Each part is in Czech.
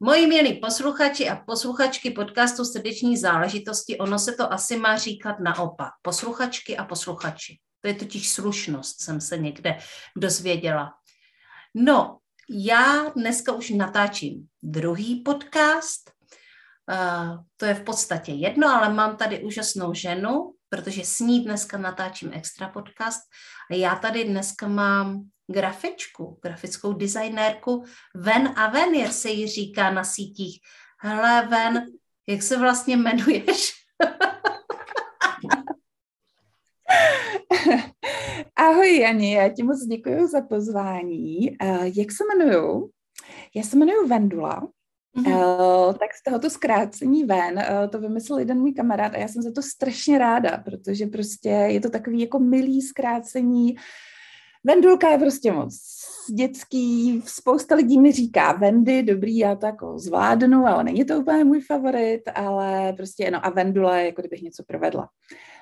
Moji milí posluchači a posluchačky podcastu Srdeční záležitosti, ono se to asi má říkat naopak. Posluchačky a posluchači. To je totiž slušnost, jsem se někde dozvěděla. No, já dneska už natáčím druhý podcast. Uh, to je v podstatě jedno, ale mám tady úžasnou ženu, protože s ní dneska natáčím extra podcast. A já tady dneska mám grafičku, grafickou designérku Ven a Venir se jí říká na sítích. Hele, Ven, jak se vlastně jmenuješ? Ahoj Jani, já ti moc děkuji za pozvání. Uh, jak se jmenuju? Já se jmenuji Vendula. Mm-hmm. Uh, tak z tohoto zkrácení ven, uh, to vymyslel jeden můj kamarád a já jsem za to strašně ráda, protože prostě je to takový jako milý zkrácení Vendulka je prostě moc dětský, spousta lidí mi říká Vendy, dobrý, já to jako zvládnu, ale není to úplně můj favorit, ale prostě, no a Vendula je jako kdybych něco provedla.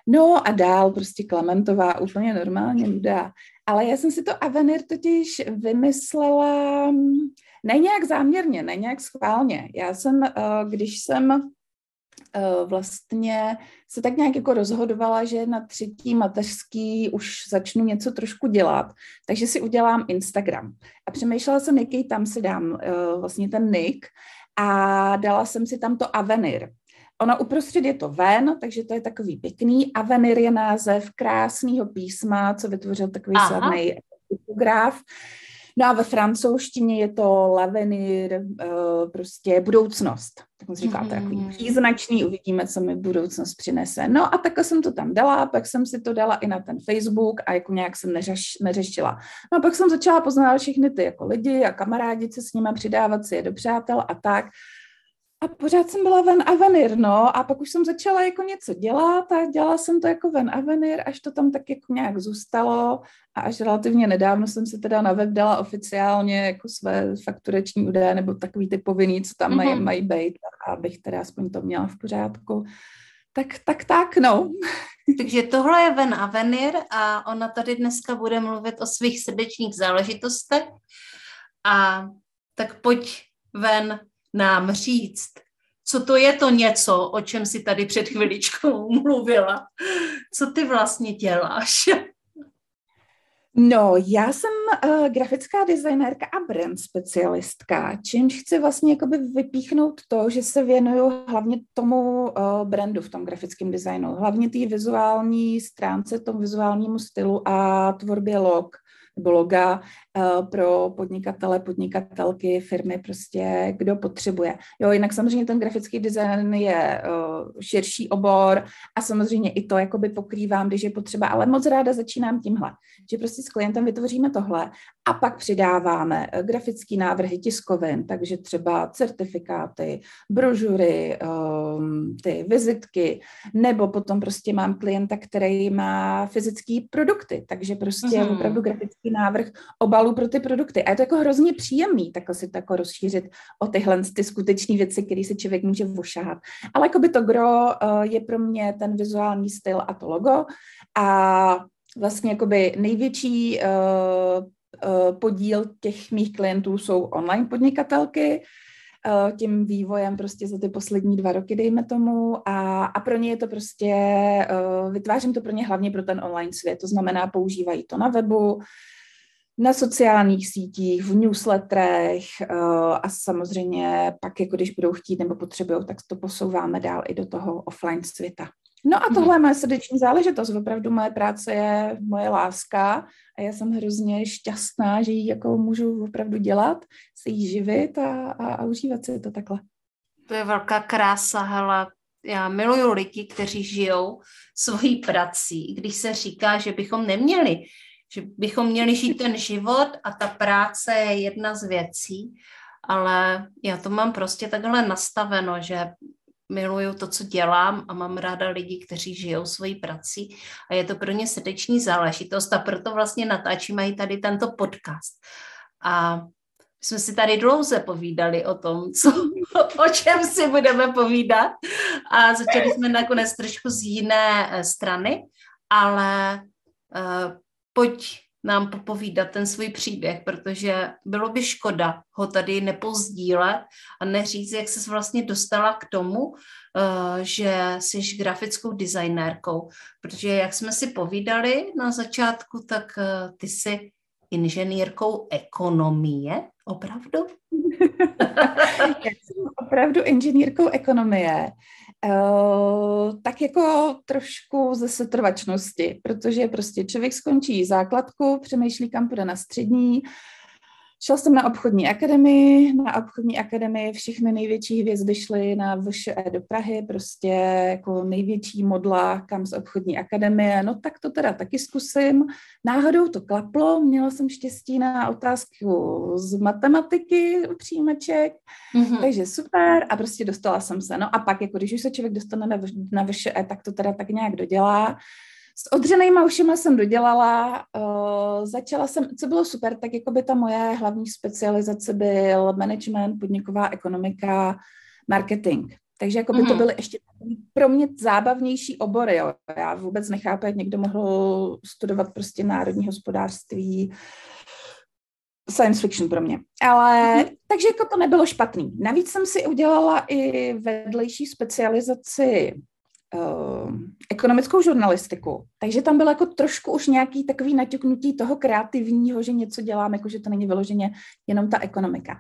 No a dál prostě Klementová, úplně normálně nuda. Ale já jsem si to Avenir totiž vymyslela ne nějak záměrně, ne nějak schválně. Já jsem, eh, když jsem vlastně se tak nějak jako rozhodovala, že na třetí mateřský už začnu něco trošku dělat, takže si udělám Instagram. A přemýšlela jsem, jaký tam si dám uh, vlastně ten nick a dala jsem si tam to Avenir. Ono uprostřed je to ven, takže to je takový pěkný. Avenir je název krásného písma, co vytvořil takový Aha. slavný fotograf. No a ve francouzštině je to l'avenir, uh, prostě budoucnost. Tak mu říká, mm-hmm. to takový mhm. příznačný, uvidíme, co mi budoucnost přinese. No a takhle jsem to tam dala, pak jsem si to dala i na ten Facebook a jako nějak jsem neřeš, neřešila. No a pak jsem začala poznávat všechny ty jako lidi a kamarádi se s nimi, přidávat si je do přátel a tak. A pořád jsem byla ven avenir, no, a pak už jsem začala jako něco dělat a dělala jsem to jako ven avenir, až to tam tak jako nějak zůstalo a až relativně nedávno jsem si teda na web dala oficiálně jako své fakturační údaje nebo takový ty povinný, co tam mm-hmm. mají, mají být, abych teda aspoň to měla v pořádku. Tak, tak, tak, no. Takže tohle je Ven Avenir a ona tady dneska bude mluvit o svých srdečních záležitostech a tak pojď ven nám říct, co to je to něco, o čem si tady před chviličkou mluvila. Co ty vlastně děláš? No, já jsem uh, grafická designérka a brand specialistka, čímž chci vlastně jakoby vypíchnout to, že se věnuju hlavně tomu uh, brandu v tom grafickém designu, hlavně té vizuální stránce, tomu vizuálnímu stylu a tvorbě log nebo loga uh, pro podnikatele, podnikatelky, firmy, prostě kdo potřebuje. Jo, jinak samozřejmě ten grafický design je uh, širší obor a samozřejmě i to jakoby pokrývám, když je potřeba, ale moc ráda začínám tímhle, že prostě s klientem vytvoříme tohle a pak přidáváme uh, grafický návrhy tiskovin, takže třeba certifikáty, brožury, um, ty vizitky, nebo potom prostě mám klienta, který má fyzické produkty, takže prostě mm-hmm. opravdu grafický nějaký návrh obalů pro ty produkty. A je to jako hrozně příjemný takhle si to jako rozšířit o tyhle ty skutečné věci, které si člověk může vošahat. Ale jako by to gro uh, je pro mě ten vizuální styl a to logo. A vlastně jakoby největší uh, uh, podíl těch mých klientů jsou online podnikatelky, tím vývojem prostě za ty poslední dva roky, dejme tomu, a, a pro ně je to prostě, vytvářím to pro ně hlavně pro ten online svět, to znamená, používají to na webu, na sociálních sítích, v newsletterech uh, a samozřejmě pak, jako když budou chtít nebo potřebují, tak to posouváme dál i do toho offline světa. No a tohle je moje srdeční záležitost. Opravdu moje práce je moje láska a já jsem hrozně šťastná, že ji jako můžu opravdu dělat, se jí živit a, a, a užívat si to takhle. To je velká krása, hele. Já miluju lidi, kteří žijou svojí prací, když se říká, že bychom neměli že bychom měli žít ten život a ta práce je jedna z věcí, ale já to mám prostě takhle nastaveno, že miluju to, co dělám a mám ráda lidi, kteří žijou svojí prací a je to pro ně srdeční záležitost a proto vlastně natáčíme i tady tento podcast. A jsme si tady dlouze povídali o tom, co, o čem si budeme povídat a začali jsme nakonec trošku z jiné eh, strany, ale uh, pojď nám popovídat ten svůj příběh, protože bylo by škoda ho tady nepozdílet a neříct, jak se vlastně dostala k tomu, uh, že jsi grafickou designérkou, protože jak jsme si povídali na začátku, tak uh, ty jsi inženýrkou ekonomie, opravdu? Já jsem opravdu inženýrkou ekonomie. Uh, tak jako trošku ze setrvačnosti, protože prostě člověk skončí základku, přemýšlí, kam půjde na střední, Šel jsem na obchodní akademii, na obchodní akademii všechny největší hvězdy šly na VŠE do Prahy, prostě jako největší modla, kam z obchodní akademie, no tak to teda taky zkusím. Náhodou to klaplo, měla jsem štěstí na otázku z matematiky u přijímaček, mm-hmm. takže super a prostě dostala jsem se. No a pak, jako když už se člověk dostane na, na VŠE, tak to teda tak nějak dodělá. S odřenýma ušima jsem dodělala, uh, začala jsem, co bylo super, tak jako by ta moje hlavní specializace byl management, podniková ekonomika, marketing. Takže jako by mm-hmm. to mhm. byly ještě pro mě zábavnější obory. Jo. Já vůbec nechápu, jak někdo mohl studovat prostě národní hospodářství, science fiction pro mě. Ale mm-hmm. takže jako to nebylo špatný. Navíc jsem si udělala i vedlejší specializaci uh, ekonomickou žurnalistiku. Takže tam bylo jako trošku už nějaký takový naťuknutí toho kreativního, že něco dělám, jako že to není vyloženě jenom ta ekonomika.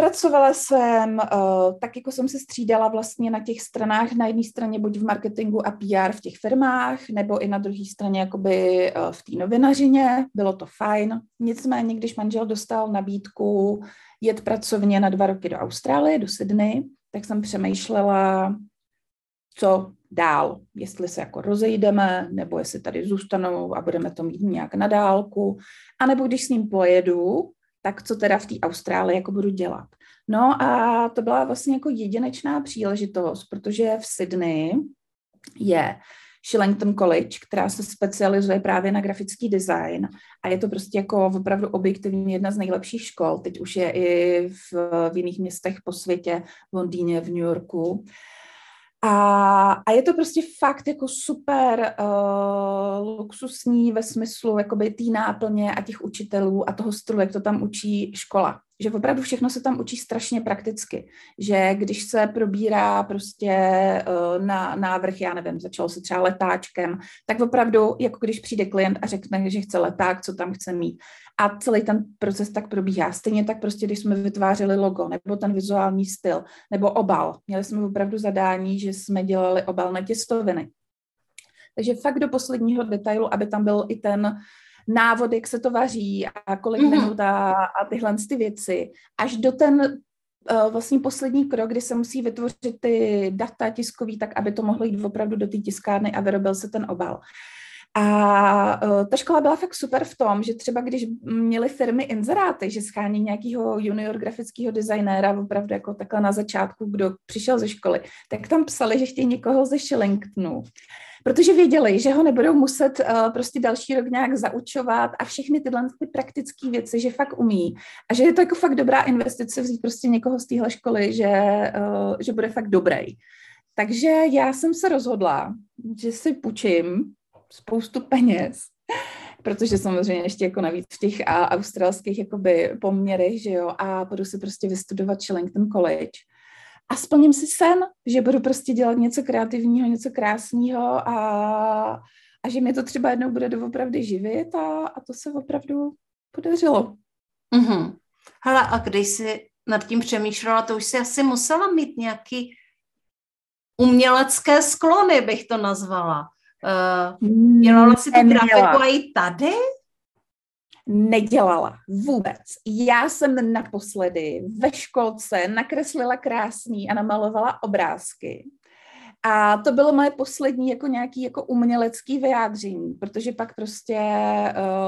Pracovala jsem, uh, tak jako jsem se střídala vlastně na těch stranách, na jedné straně buď v marketingu a PR v těch firmách, nebo i na druhé straně jakoby uh, v té novinařině, bylo to fajn. Nicméně, když manžel dostal nabídku jet pracovně na dva roky do Austrálie, do Sydney, tak jsem přemýšlela, co dál, jestli se jako rozejdeme, nebo jestli tady zůstanou a budeme to mít nějak na dálku, anebo když s ním pojedu, tak co teda v té Austrálii jako budu dělat. No a to byla vlastně jako jedinečná příležitost, protože v Sydney je Shillington College, která se specializuje právě na grafický design a je to prostě jako opravdu objektivně jedna z nejlepších škol. Teď už je i v, v jiných městech po světě, v Londýně, v New Yorku. A, a je to prostě fakt jako super uh, luxusní ve smyslu jakoby té náplně a těch učitelů a toho stylu, jak to tam učí škola. Že opravdu všechno se tam učí strašně prakticky. Že když se probírá prostě uh, na návrh, já nevím, začalo se třeba letáčkem, tak opravdu, jako když přijde klient a řekne, že chce leták, co tam chce mít a celý ten proces tak probíhá. Stejně tak prostě, když jsme vytvářeli logo, nebo ten vizuální styl, nebo obal. Měli jsme opravdu zadání, že jsme dělali obal na těstoviny. Takže fakt do posledního detailu, aby tam byl i ten návod, jak se to vaří a kolik mm-hmm. minut a, a tyhle ty věci, až do ten uh, vlastně poslední krok, kdy se musí vytvořit ty data tiskový, tak aby to mohlo jít opravdu do té tiskárny a vyrobil se ten obal. A uh, ta škola byla fakt super v tom, že třeba když měly firmy inzeráty, že schání nějakého junior grafického designéra opravdu jako takhle na začátku, kdo přišel ze školy, tak tam psali, že chtějí někoho ze Shillingtonu. Protože věděli, že ho nebudou muset uh, prostě další rok nějak zaučovat a všechny tyhle ty praktické věci, že fakt umí. A že je to jako fakt dobrá investice vzít prostě někoho z téhle školy, že, uh, že bude fakt dobrý. Takže já jsem se rozhodla, že si půjčím spoustu peněz, protože samozřejmě ještě jako navíc v těch a, australských jakoby poměrech, že jo, a budu si prostě vystudovat Shillington College. A splním si sen, že budu prostě dělat něco kreativního, něco krásného a, a že mě to třeba jednou bude doopravdy živit a, a to se opravdu podařilo. Mm-hmm. Hele, a když jsi nad tím přemýšlela, to už si asi musela mít nějaký umělecké sklony, bych to nazvala. Uh, dělala si tu grafiku i tady? Nedělala vůbec. Já jsem naposledy ve školce nakreslila krásný a namalovala obrázky. A to bylo moje poslední jako nějaký jako umělecký vyjádření, protože pak prostě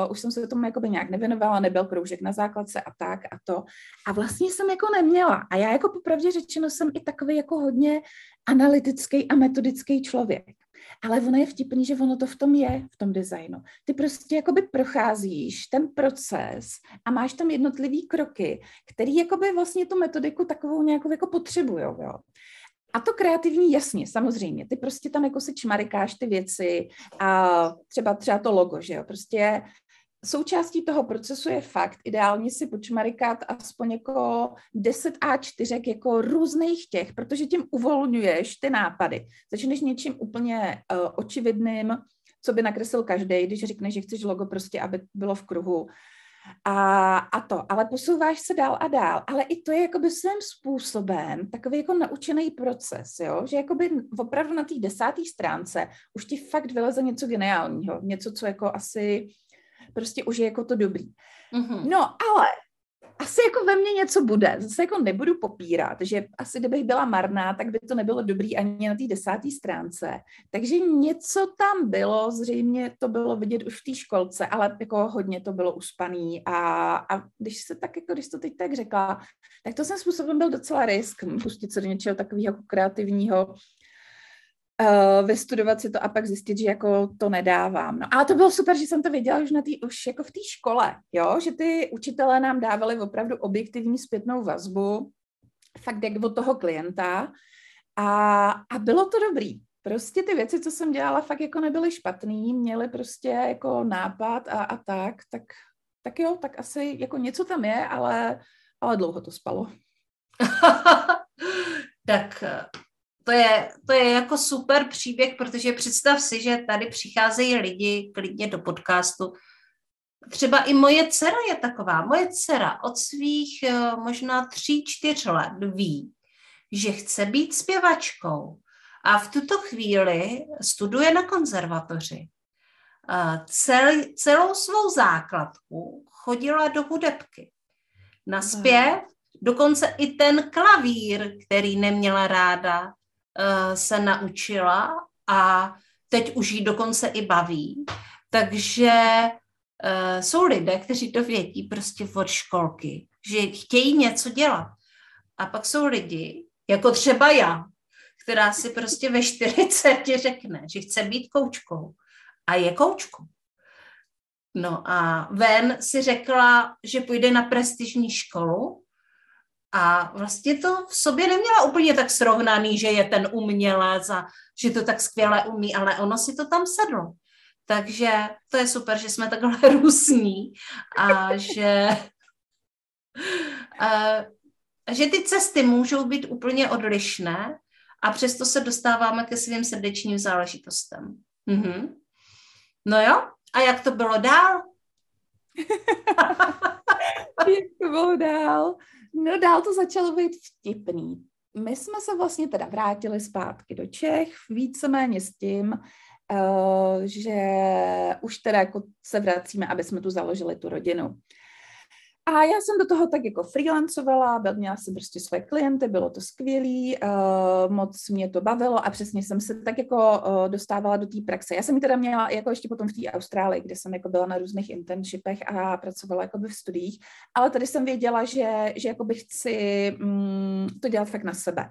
uh, už jsem se tomu jakoby nějak nevěnovala, nebyl kroužek na základce a tak a to. A vlastně jsem jako neměla. A já jako popravdě řečeno jsem i takový jako hodně analytický a metodický člověk. Ale ono je vtipný, že ono to v tom je, v tom designu. Ty prostě jakoby procházíš ten proces a máš tam jednotlivý kroky, který jakoby vlastně tu metodiku takovou nějakou jako potřebujou, jo. A to kreativní, jasně, samozřejmě. Ty prostě tam jako si čmarikáš ty věci a třeba, třeba to logo, že jo, prostě součástí toho procesu je fakt ideálně si počmarikat aspoň jako 10 A4 jako různých těch, protože tím uvolňuješ ty nápady. Začneš něčím úplně uh, očividným, co by nakreslil každý, když řekneš, že chceš logo prostě, aby bylo v kruhu. A, a to, ale posouváš se dál a dál, ale i to je jakoby svým způsobem takový jako naučený proces, jo? že jakoby opravdu na té desáté stránce už ti fakt vyleze něco geniálního, něco, co jako asi prostě už je jako to dobrý. Mm-hmm. No, ale asi jako ve mně něco bude. Zase jako nebudu popírat, že asi kdybych byla marná, tak by to nebylo dobrý ani na té desáté stránce. Takže něco tam bylo, zřejmě to bylo vidět už v té školce, ale jako hodně to bylo uspaný a, a když se tak, jako když to teď tak řekla, tak to jsem způsobem byl docela risk, pustit se do něčeho takového jako kreativního, uh, vystudovat si to a pak zjistit, že jako to nedávám. No a to bylo super, že jsem to věděla už, na tý, už jako v té škole, jo, že ty učitelé nám dávali opravdu objektivní zpětnou vazbu, fakt jak od toho klienta a, a bylo to dobrý. Prostě ty věci, co jsem dělala, fakt jako nebyly špatný, měly prostě jako nápad a, a tak, tak, tak jo, tak asi jako něco tam je, ale, ale dlouho to spalo. tak to je, to je jako super příběh, protože představ si, že tady přicházejí lidi klidně do podcastu. Třeba i moje dcera je taková. Moje dcera od svých eh, možná tří, čtyř let ví, že chce být zpěvačkou. A v tuto chvíli studuje na konzervatoři. Cel, celou svou základku chodila do hudebky. Na zpěv, dokonce i ten klavír, který neměla ráda, se naučila a teď už jí dokonce i baví. Takže uh, jsou lidé, kteří to vědí prostě od školky, že chtějí něco dělat. A pak jsou lidi, jako třeba já, která si prostě ve 40 řekne, že chce být koučkou a je koučkou. No a Ven si řekla, že půjde na prestižní školu a vlastně to v sobě neměla úplně tak srovnaný, že je ten umělec a že to tak skvěle umí, ale ono si to tam sedlo. Takže to je super, že jsme takhle různí a že, a, že ty cesty můžou být úplně odlišné a přesto se dostáváme ke svým srdečním záležitostem. Mhm. No jo, a jak to bylo dál? jak to bylo dál? No dál to začalo být vtipný. My jsme se vlastně teda vrátili zpátky do Čech, víceméně s tím, uh, že už teda jako se vracíme, aby jsme tu založili tu rodinu. A já jsem do toho tak jako freelancovala, měla jsem prostě svoje klienty, bylo to skvělý, uh, moc mě to bavilo a přesně jsem se tak jako uh, dostávala do té praxe. Já jsem ji teda měla jako ještě potom v té Austrálii, kde jsem jako byla na různých internshipech a pracovala jako v studiích, ale tady jsem věděla, že, že jako bych chci mm, to dělat fakt na sebe.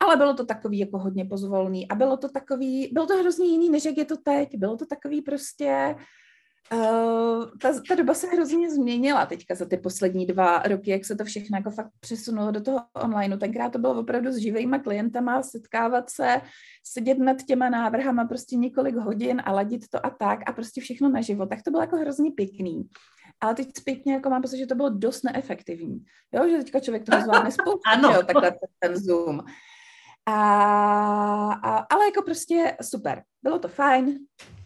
Ale bylo to takový jako hodně pozvolný a bylo to takový, bylo to hrozně jiný, než jak je to teď. Bylo to takový prostě, Uh, ta, ta doba se hrozně změnila teďka za ty poslední dva roky, jak se to všechno jako fakt přesunulo do toho online. Tenkrát to bylo opravdu s živýma klientama, setkávat se, sedět nad těma návrhama prostě několik hodin a ladit to a tak a prostě všechno na život. Tak to bylo jako hrozně pěkný. Ale teď zpětně jako mám pocit, že to bylo dost neefektivní. Jo, že teďka člověk to zvládne spoustu, ano. Jo, takhle ten Zoom. A, a, ale jako prostě super. Bylo to fajn,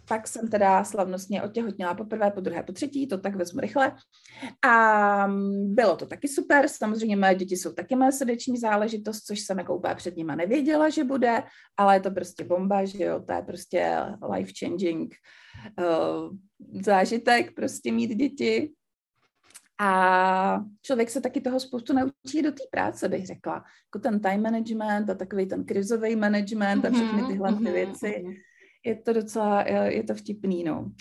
pak jsem teda slavnostně otěhotněla poprvé, po druhé, po třetí, to tak vezmu rychle. A mm, bylo to taky super, samozřejmě moje děti jsou taky moje srdeční záležitost, což jsem jako úplně před nima nevěděla, že bude, ale je to prostě bomba, že jo, to je prostě life-changing uh, zážitek, prostě mít děti. A člověk se taky toho spoustu naučí do té práce, bych řekla. Jako ten time management a takový ten krizový management a všechny mhm, tyhle ty mhm, věci. Je to docela, je to vtipný, no.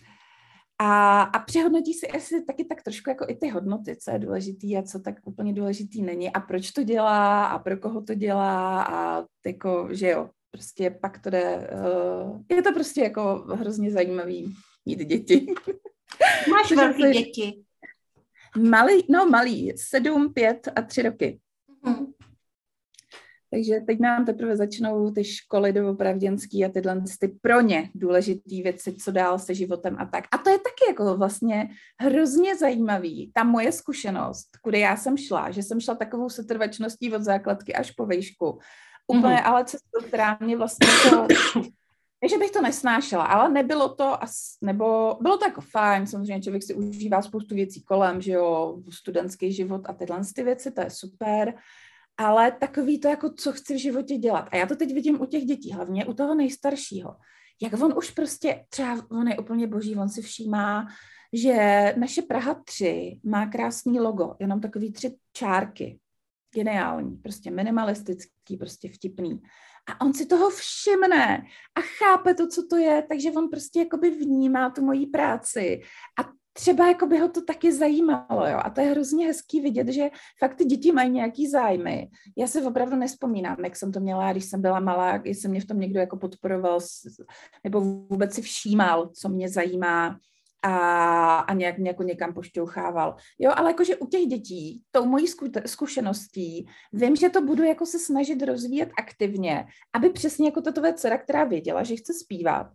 A, a přehodnotí si asi taky tak trošku jako i ty hodnoty, co je důležitý a co tak úplně důležitý není a proč to dělá a pro koho to dělá a jako, že jo, prostě pak to jde, uh, je to prostě jako hrozně zajímavý mít děti. Máš velké děti? Malý, no malý, sedm, pět a tři roky. Mm-hmm. Takže teď nám teprve začnou ty školy doopravděnský a tyhle ty pro ně důležité věci, co dál se životem a tak. A to je taky jako vlastně hrozně zajímavý. Ta moje zkušenost, kudy já jsem šla, že jsem šla takovou setrvačností od základky až po vejšku. Úplně mm-hmm. ale cestou, která mě vlastně to ne, že bych to nesnášela, ale nebylo to, as, nebo bylo to jako fajn, samozřejmě člověk si užívá spoustu věcí kolem, že jo, studentský život a tyhle ty věci, to je super, ale takový to jako, co chci v životě dělat. A já to teď vidím u těch dětí, hlavně u toho nejstaršího. Jak on už prostě, třeba on je úplně boží, on si všímá, že naše Praha 3 má krásný logo, jenom takový tři čárky. Geniální, prostě minimalistický, prostě vtipný. A on si toho všimne a chápe to, co to je, takže on prostě jakoby vnímá tu moji práci a třeba jako by ho to taky zajímalo, jo. A to je hrozně hezký vidět, že fakt ty děti mají nějaký zájmy. Já se opravdu nespomínám, jak jsem to měla, když jsem byla malá, jestli mě v tom někdo jako podporoval, nebo vůbec si všímal, co mě zajímá a, a nějak mě jako někam pošťouchával. Jo, ale jakože u těch dětí, tou mojí zkušeností, vím, že to budu jako se snažit rozvíjet aktivně, aby přesně jako ta tvoje dcera, která věděla, že chce zpívat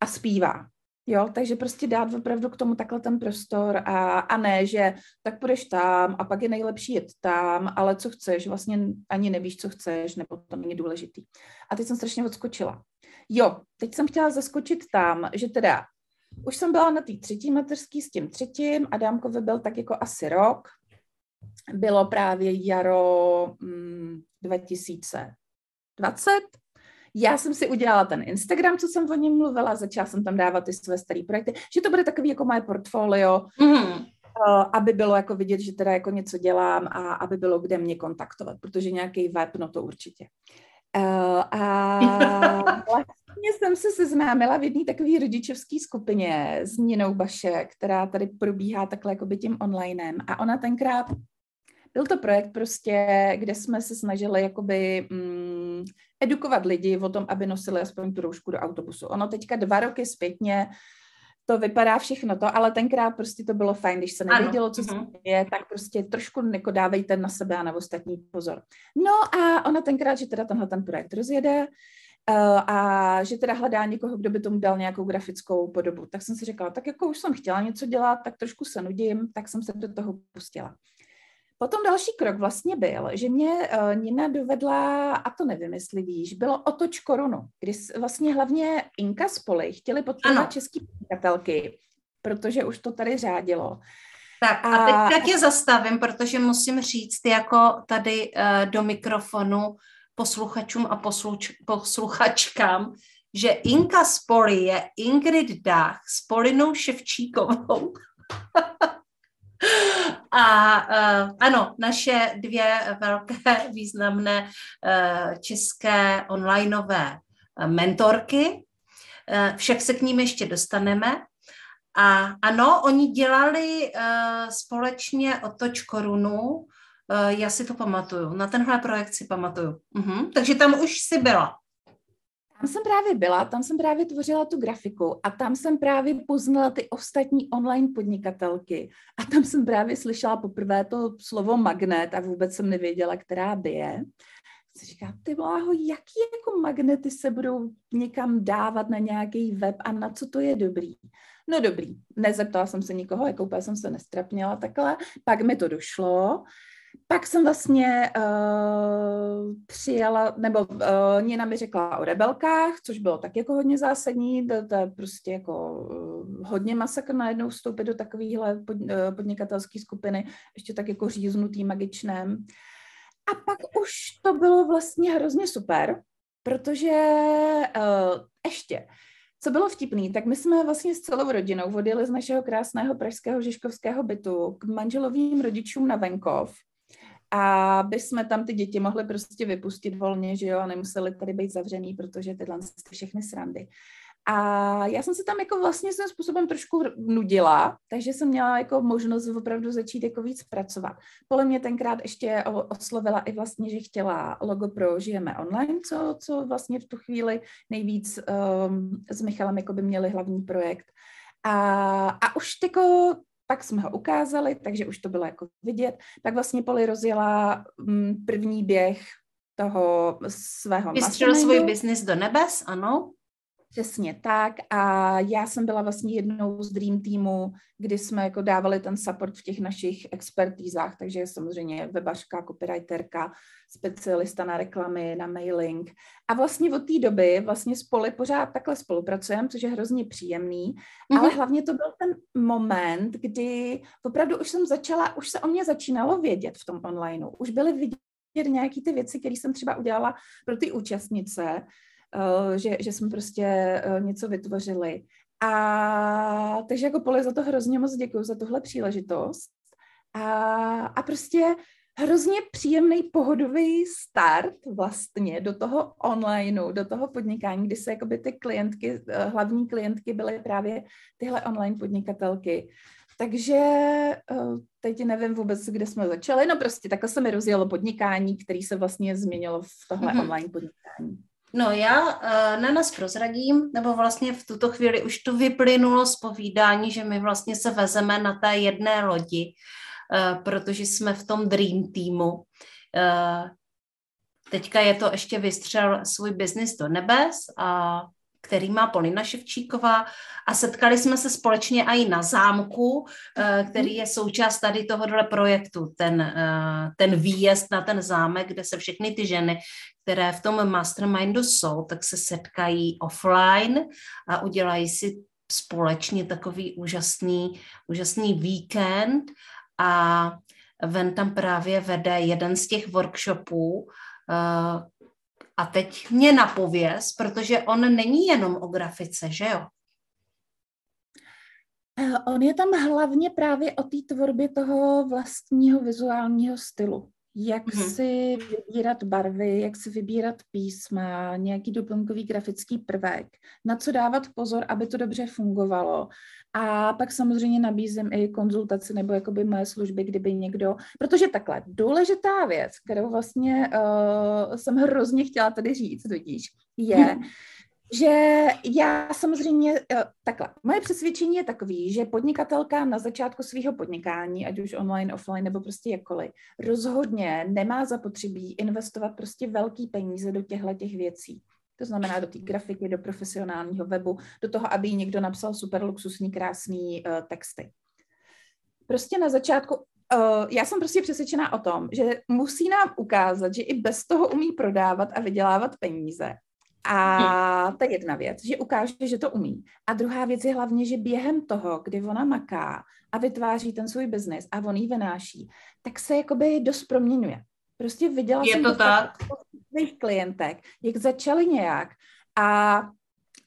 a zpívá. Jo, takže prostě dát opravdu k tomu takhle ten prostor a, a ne, že tak půjdeš tam a pak je nejlepší jet tam, ale co chceš, vlastně ani nevíš, co chceš, nebo to není důležitý. A teď jsem strašně odskočila. Jo, teď jsem chtěla zaskočit tam, že teda už jsem byla na té třetí mateřský s tím třetím, Adámkovi byl tak jako asi rok. Bylo právě jaro mm, 2020. Já jsem si udělala ten Instagram, co jsem o něm mluvila, začala jsem tam dávat ty své staré projekty, že to bude takový jako moje portfolio, mm. aby bylo jako vidět, že teda jako něco dělám a aby bylo kde mě kontaktovat, protože nějaký web, no to určitě. Uh, a vlastně jsem se seznámila v jedné takové rodičovské skupině s Ninou Baše, která tady probíhá takhle jako by tím onlinem. A ona tenkrát, byl to projekt prostě, kde jsme se snažili jakoby mm, edukovat lidi o tom, aby nosili aspoň tu roušku do autobusu. Ono teďka dva roky zpětně to vypadá všechno to, ale tenkrát prostě to bylo fajn, když se nevědělo, co se děje, tak prostě trošku jako dávejte na sebe a na ostatní pozor. No a ona tenkrát, že teda tenhle ten projekt rozjede, Uh, a že teda hledá někoho, kdo by tomu dal nějakou grafickou podobu. Tak jsem si říkala, tak jako už jsem chtěla něco dělat, tak trošku se nudím, tak jsem se do toho pustila. Potom další krok vlastně byl, že mě uh, Nina dovedla, a to nevím, jestli víš, bylo otoč korunu, kdy vlastně hlavně Inka Spoly chtěli podporovat české podnikatelky, protože už to tady řádilo. Tak a, a teďka tě zastavím, protože musím říct jako tady uh, do mikrofonu posluchačům a posluč, posluchačkám, že Inka Spoly je Ingrid Dach s Polinou Ševčíkovou. A uh, ano, naše dvě velké významné uh, české onlineové uh, mentorky, však se k ním ještě dostaneme. A ano, oni dělali společně otoč korunu, já si to pamatuju, na tenhle projekt si pamatuju. Uh-huh. Takže tam už si byla. Tam jsem právě byla, tam jsem právě tvořila tu grafiku a tam jsem právě poznala ty ostatní online podnikatelky a tam jsem právě slyšela poprvé to slovo magnet a vůbec jsem nevěděla, která by je. Se říká, ty bláho, jaký jako magnety se budou někam dávat na nějaký web a na co to je dobrý? No dobrý, nezeptala jsem se nikoho, jako úplně jsem se nestrapněla takhle, pak mi to došlo, pak jsem vlastně uh, přijala, nebo uh, Nina mi řekla o rebelkách, což bylo tak jako hodně zásadní, to, to je prostě jako uh, hodně masakr najednou vstoupit do takovéhle pod, uh, podnikatelské skupiny, ještě tak jako říznutý magičném. A pak už to bylo vlastně hrozně super, protože uh, ještě co bylo vtipný, tak my jsme vlastně s celou rodinou odjeli z našeho krásného pražského žižkovského bytu k manželovým rodičům na venkov, aby jsme tam ty děti mohli prostě vypustit volně, že jo, a nemuseli tady být zavřený, protože tyhle všechny srandy. A já jsem se tam jako vlastně svým způsobem trošku nudila, takže jsem měla jako možnost opravdu začít jako víc pracovat. Pole mě tenkrát ještě oslovila i vlastně, že chtěla logo pro Žijeme online, co, co vlastně v tu chvíli nejvíc um, s Michalem jako by měli hlavní projekt. A, a už jako pak jsme ho ukázali, takže už to bylo jako vidět. Tak vlastně Poli rozjela um, první běh toho svého Vystřelil svůj biznis do nebes, ano. Přesně tak a já jsem byla vlastně jednou z Dream Teamu, kdy jsme jako dávali ten support v těch našich expertízách, takže samozřejmě webařka, copywriterka, specialista na reklamy, na mailing. A vlastně od té doby vlastně spolu pořád takhle spolupracujeme, což je hrozně příjemný, mm-hmm. ale hlavně to byl ten moment, kdy opravdu už jsem začala, už se o mě začínalo vědět v tom onlineu. Už byly vidět nějaký ty věci, které jsem třeba udělala pro ty účastnice, že, že jsme prostě eh, něco vytvořili. A takže jako Poli za to hrozně moc děkuji, za tuhle příležitost. A, a prostě hrozně příjemný pohodový start vlastně do toho onlineu, do toho podnikání, kdy se jakoby ty klientky, eh, hlavní klientky byly právě tyhle online podnikatelky. Takže teď nevím vůbec, kde jsme začali, no prostě takhle se mi rozjelo podnikání, který se vlastně změnilo v tohle mm-hmm. online podnikání. No já uh, na nás prozradím, nebo vlastně v tuto chvíli už to vyplynulo z povídání, že my vlastně se vezeme na té jedné lodi, uh, protože jsme v tom Dream Teamu. Uh, teďka je to ještě vystřel svůj biznis do nebes a který má Polina Ševčíková. A setkali jsme se společně i na zámku, který je součást tady tohohle projektu, ten, ten výjezd na ten zámek, kde se všechny ty ženy, které v tom mastermindu jsou, tak se setkají offline a udělají si společně takový úžasný, úžasný víkend. A Ven tam právě vede jeden z těch workshopů uh, a teď mě napověz, protože on není jenom o grafice, že jo? Eh, on je tam hlavně právě o té tvorbě toho vlastního vizuálního stylu jak mm-hmm. si vybírat barvy, jak si vybírat písma, nějaký doplňkový grafický prvek, na co dávat pozor, aby to dobře fungovalo. A pak samozřejmě nabízím i konzultaci nebo jakoby moje služby, kdyby někdo, protože takhle, důležitá věc, kterou vlastně uh, jsem hrozně chtěla tady říct, vidíš, je, že já samozřejmě, eh, takhle, moje přesvědčení je takový, že podnikatelka na začátku svého podnikání, ať už online, offline nebo prostě jakkoliv, rozhodně nemá zapotřebí investovat prostě velký peníze do těchto těch věcí. To znamená do té grafiky, do profesionálního webu, do toho, aby někdo napsal super luxusní, krásný uh, texty. Prostě na začátku Uh, já jsem prostě přesvědčená o tom, že musí nám ukázat, že i bez toho umí prodávat a vydělávat peníze. A to je jedna věc, že ukáže, že to umí. A druhá věc je hlavně, že během toho, kdy ona maká a vytváří ten svůj biznis a on ji vynáší, tak se jakoby dost proměňuje. Prostě viděla je jsem to tak. svých klientek, jak začaly nějak a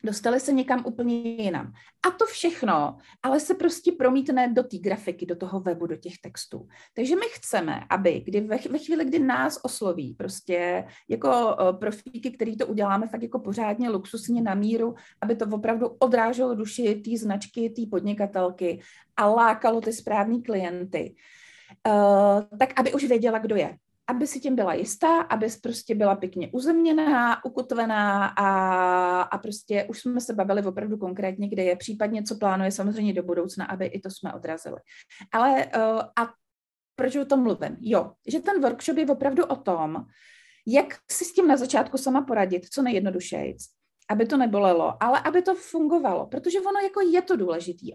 dostali se někam úplně jinam. A to všechno, ale se prostě promítne do té grafiky, do toho webu, do těch textů. Takže my chceme, aby kdy ve, chvíli, kdy nás osloví prostě jako uh, profíky, který to uděláme fakt jako pořádně luxusně na míru, aby to opravdu odráželo duši té značky, té podnikatelky a lákalo ty správní klienty, uh, tak aby už věděla, kdo je aby si tím byla jistá, aby prostě byla pěkně uzemněná, ukotvená a, a prostě už jsme se bavili opravdu konkrétně, kde je, případně co plánuje samozřejmě do budoucna, aby i to jsme odrazili. Ale uh, a proč o tom mluvím? Jo, že ten workshop je opravdu o tom, jak si s tím na začátku sama poradit, co nejjednodušejc, aby to nebolelo, ale aby to fungovalo, protože ono jako je to důležitý.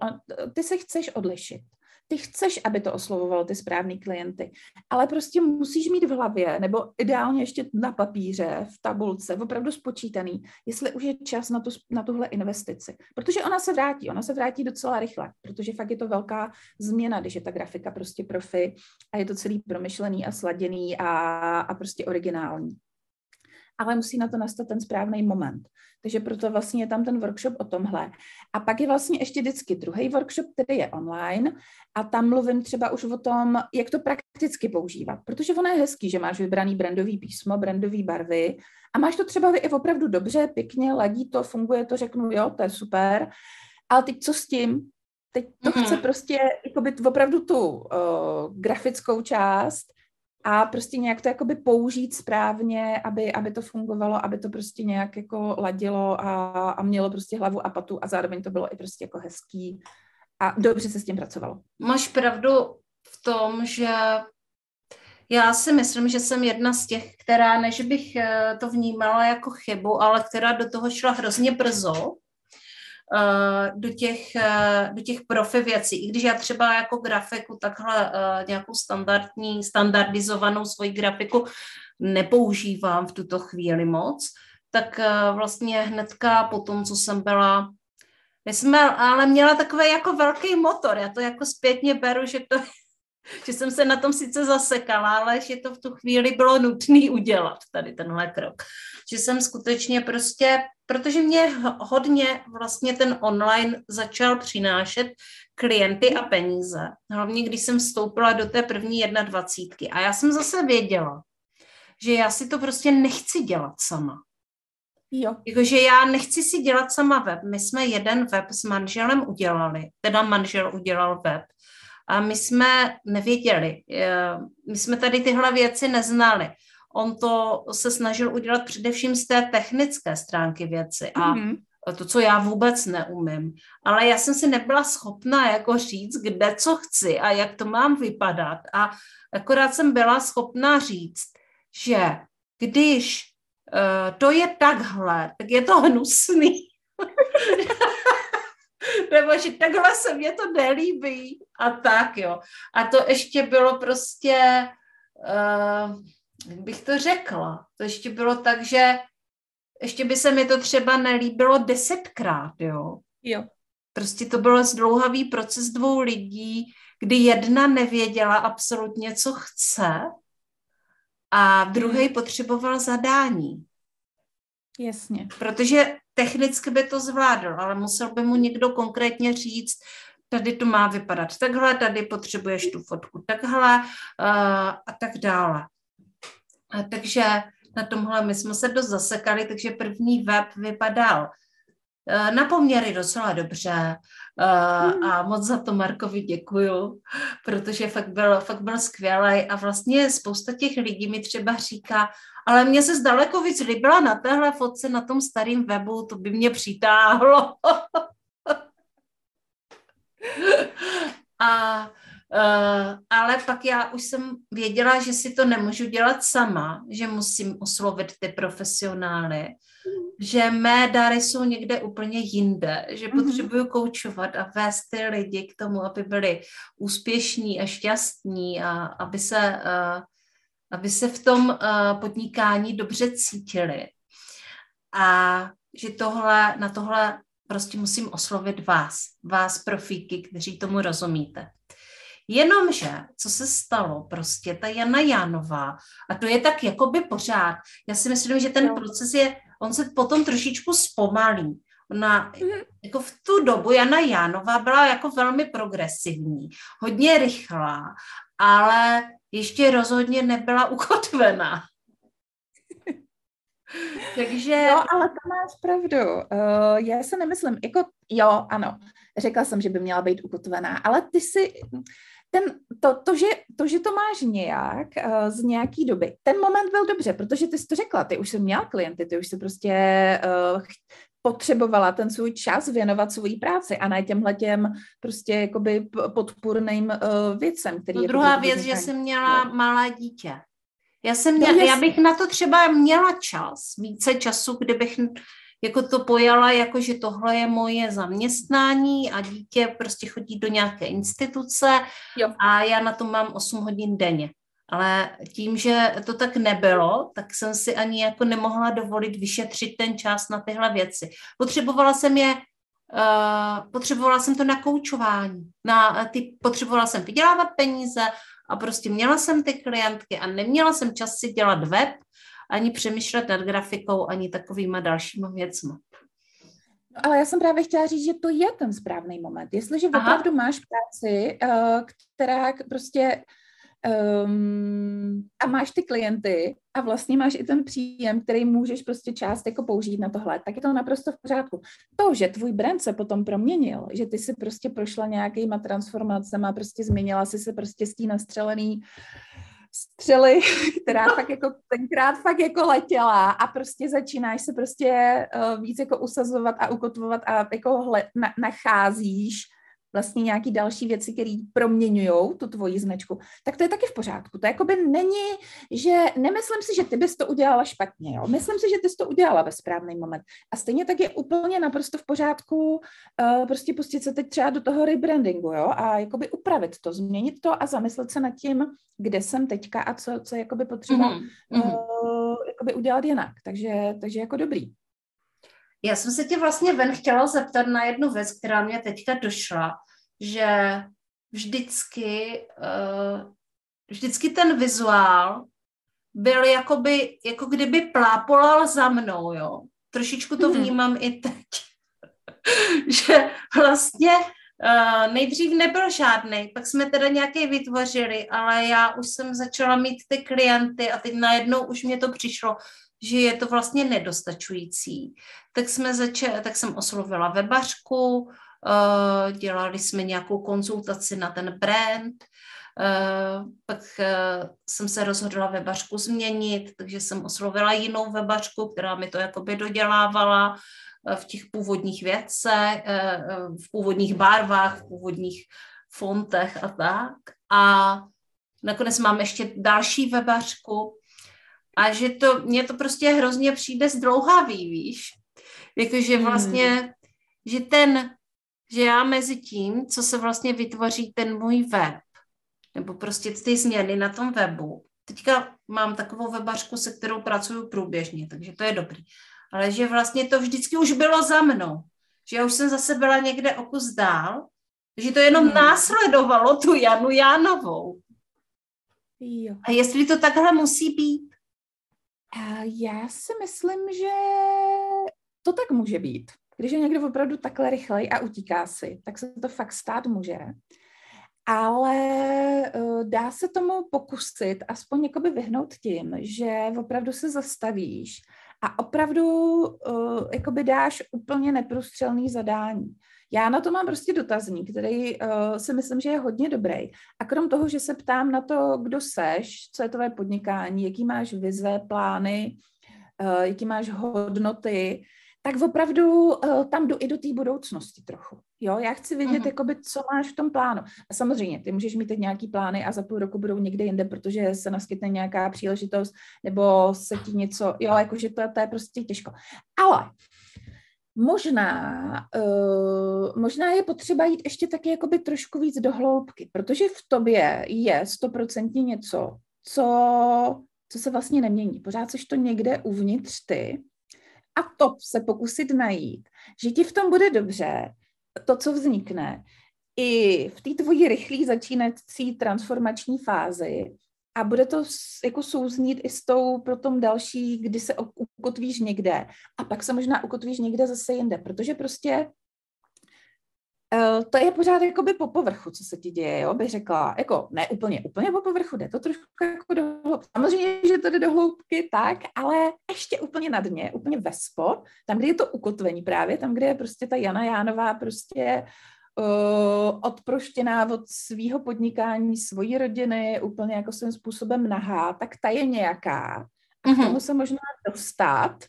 Ty se chceš odlišit. Ty chceš, aby to oslovovalo ty správný klienty, ale prostě musíš mít v hlavě, nebo ideálně ještě na papíře, v tabulce, opravdu spočítaný, jestli už je čas na, tu, na tuhle investici. Protože ona se vrátí, ona se vrátí docela rychle, protože fakt je to velká změna, když je ta grafika prostě profi a je to celý promyšlený a sladěný a, a prostě originální. Ale musí na to nastat ten správný moment. Takže proto vlastně je tam ten workshop o tomhle. A pak je vlastně ještě vždycky druhý workshop, který je online a tam mluvím třeba už o tom, jak to prakticky používat. Protože ono je hezký, že máš vybraný brandový písmo, brandové barvy a máš to třeba i opravdu dobře, pěkně, ladí to, funguje to, řeknu, jo, to je super. Ale teď co s tím? Teď to mm-hmm. chce prostě jakoby opravdu tu uh, grafickou část a prostě nějak to jakoby použít správně, aby, aby to fungovalo, aby to prostě nějak jako ladilo a, a mělo prostě hlavu a patu a zároveň to bylo i prostě jako hezký a dobře se s tím pracovalo. Máš pravdu v tom, že já si myslím, že jsem jedna z těch, která, než bych eh, to vnímala jako chybu, ale která do toho šla hrozně brzo, do těch, eh, do těch profi věcí. I když já třeba jako grafiku takhle eh, nějakou standardní, standardizovanou svoji grafiku nepoužívám v tuto chvíli moc, tak vlastně hnedka po tom, co jsem byla my jsme ale měla takový jako velký motor. Já to jako zpětně beru, že to že jsem se na tom sice zasekala, ale že to v tu chvíli bylo nutné udělat, tady tenhle krok. Že jsem skutečně prostě, protože mě hodně vlastně ten online začal přinášet klienty a peníze. Hlavně, když jsem vstoupila do té první jedna dvacítky. A já jsem zase věděla, že já si to prostě nechci dělat sama. Jo. Jakože já nechci si dělat sama web. My jsme jeden web s manželem udělali, teda manžel udělal web a my jsme nevěděli, eh, my jsme tady tyhle věci neznali. On to se snažil udělat především z té technické stránky věci a mm-hmm. to, co já vůbec neumím. Ale já jsem si nebyla schopná jako říct, kde co chci a jak to mám vypadat. A akorát jsem byla schopná říct, že když uh, to je takhle, tak je to hnusný. nebo že takhle se mě to nelíbí a tak, jo. A to ještě bylo prostě, uh, jak bych to řekla, to ještě bylo tak, že ještě by se mi to třeba nelíbilo desetkrát, jo. Jo. Prostě to byl zdlouhavý proces dvou lidí, kdy jedna nevěděla absolutně, co chce a druhý hmm. potřeboval zadání. Jasně. Protože technicky by to zvládl, ale musel by mu někdo konkrétně říct, tady to má vypadat takhle, tady potřebuješ tu fotku takhle uh, a tak dále. A takže na tomhle my jsme se dost zasekali, takže první web vypadal uh, na poměry docela dobře. Uh, a moc za to Markovi děkuju, protože fakt byl, fakt byl skvělý. A vlastně spousta těch lidí mi třeba říká, ale mě se zdaleko víc líbila na téhle fotce na tom starém webu, to by mě přitáhlo. a Uh, ale pak já už jsem věděla, že si to nemůžu dělat sama, že musím oslovit ty profesionály, mm. že mé dary jsou někde úplně jinde, že mm. potřebuju koučovat a vést ty lidi k tomu, aby byli úspěšní a šťastní a aby se uh, aby se v tom uh, podnikání dobře cítili. A že tohle, na tohle prostě musím oslovit vás, vás profíky, kteří tomu rozumíte. Jenomže, co se stalo, prostě ta Jana Jánová, a to je tak jakoby pořád, já si myslím, že ten proces je, on se potom trošičku zpomalí. Ona, mhm. jako v tu dobu Jana Jánová byla jako velmi progresivní, hodně rychlá, ale ještě rozhodně nebyla ukotvená. Takže... No, ale to máš pravdu. Uh, já se nemyslím, jako jo, ano, řekla jsem, že by měla být ukotvená, ale ty si, ten, to, to, že, to, že to máš nějak uh, z nějaký doby, ten moment byl dobře, protože ty jsi to řekla, ty už jsi měla klienty, ty už jsi prostě uh, potřebovala ten svůj čas věnovat svojí práci a ne těmhle těm prostě jakoby podpůrným uh, věcem. Který no druhá věc, že jsem měla malé dítě. Já, jsem měla, no, já bych na to třeba měla čas, více času, kdybych jako to pojala, jako že tohle je moje zaměstnání a dítě prostě chodí do nějaké instituce jo. a já na to mám 8 hodin denně. Ale tím, že to tak nebylo, tak jsem si ani jako nemohla dovolit vyšetřit ten čas na tyhle věci. Potřebovala jsem je, uh, potřebovala jsem to na koučování. Na, ty, potřebovala jsem vydělávat peníze a prostě měla jsem ty klientky a neměla jsem čas si dělat web ani přemýšlet nad grafikou, ani takovýma dalšíma věcmi. No, ale já jsem právě chtěla říct, že to je ten správný moment. Jestliže Aha. opravdu máš práci, uh, která prostě um, a máš ty klienty a vlastně máš i ten příjem, který můžeš prostě část jako použít na tohle, tak je to naprosto v pořádku. To, že tvůj brand se potom proměnil, že ty si prostě prošla nějakýma transformacemi, prostě změnila si se prostě z té nastřelený střely, která fakt jako tenkrát fakt jako letěla a prostě začínáš se prostě uh, víc jako usazovat a ukotvovat a jako hle, na, nacházíš vlastně nějaký další věci, které proměňují tu tvoji značku, tak to je taky v pořádku. To jakoby není, že nemyslím si, že ty bys to udělala špatně, jo? myslím si, že ty jsi to udělala ve správný moment. A stejně tak je úplně naprosto v pořádku uh, prostě pustit se teď třeba do toho rebrandingu, jo, a jakoby upravit to, změnit to a zamyslet se nad tím, kde jsem teďka a co, co jakoby potřeba mm-hmm. uh, jakoby udělat jinak. Takže, takže jako dobrý. Já jsem se tě vlastně ven chtěla zeptat na jednu věc, která mě teďka došla, že vždycky, uh, vždycky ten vizuál byl jakoby, jako kdyby plápolal za mnou, jo. Trošičku to mhm. vnímám i teď. že vlastně uh, nejdřív nebyl žádný, pak jsme teda nějaký vytvořili, ale já už jsem začala mít ty klienty a teď najednou už mě to přišlo, že je to vlastně nedostačující. Tak, jsme začali, tak jsem oslovila webařku, eh, dělali jsme nějakou konzultaci na ten brand, eh, pak eh, jsem se rozhodla webařku změnit, takže jsem oslovila jinou webařku, která mi to jakoby dodělávala v těch původních věcech, v původních barvách, v původních fontech a tak. A nakonec mám ještě další webařku, a že to, mně to prostě hrozně přijde zdlouhavý, víš. Jakože hmm. vlastně, hmm. že ten, že já mezi tím, co se vlastně vytvoří ten můj web, nebo prostě ty změny na tom webu, teďka mám takovou webařku, se kterou pracuju průběžně, takže to je dobrý. Ale že vlastně to vždycky už bylo za mnou. Že já už jsem zase byla někde o kus dál, že to jenom hmm. následovalo tu Janu Jánovou. Jo. A jestli to takhle musí být, já si myslím, že to tak může být. Když je někdo opravdu takhle rychlej a utíká si, tak se to fakt stát může. Ale uh, dá se tomu pokusit aspoň jakoby vyhnout tím, že opravdu se zastavíš a opravdu uh, jakoby dáš úplně neprůstřelný zadání. Já na to mám prostě dotazník, který uh, si myslím, že je hodně dobrý. A krom toho, že se ptám na to, kdo seš, co je tvoje podnikání, jaký máš vize, plány, uh, jaký máš hodnoty, tak opravdu uh, tam jdu i do té budoucnosti trochu. Jo, já chci vědět, uh-huh. jakoby, co máš v tom plánu. A samozřejmě, ty můžeš mít teď nějaký plány a za půl roku budou někde jinde, protože se naskytne nějaká příležitost, nebo se ti něco, jo, jakože to, to je prostě těžko. Ale Možná, uh, možná je potřeba jít ještě taky jakoby trošku víc do hloubky, protože v tobě je stoprocentně něco, co, co se vlastně nemění. Pořád seš to někde uvnitř ty a to se pokusit najít, že ti v tom bude dobře, to, co vznikne, i v té tvojí rychlé začínací transformační fázi, a bude to jako souznít i s tou pro tom další, kdy se ukotvíš někde a pak se možná ukotvíš někde zase jinde, protože prostě uh, to je pořád jakoby po povrchu, co se ti děje, jo, bych řekla, jako ne úplně, úplně po povrchu, jde to trošku jako do hloubky. Samozřejmě, že to jde do hloubky, tak, ale ještě úplně na dně, úplně ve spod, tam, kde je to ukotvení právě, tam, kde je prostě ta Jana Jánová prostě uh, odproštěná od svého podnikání, svojí rodiny, úplně jako svým způsobem nahá, tak ta je nějaká. A mm-hmm. k tomu se možná dostat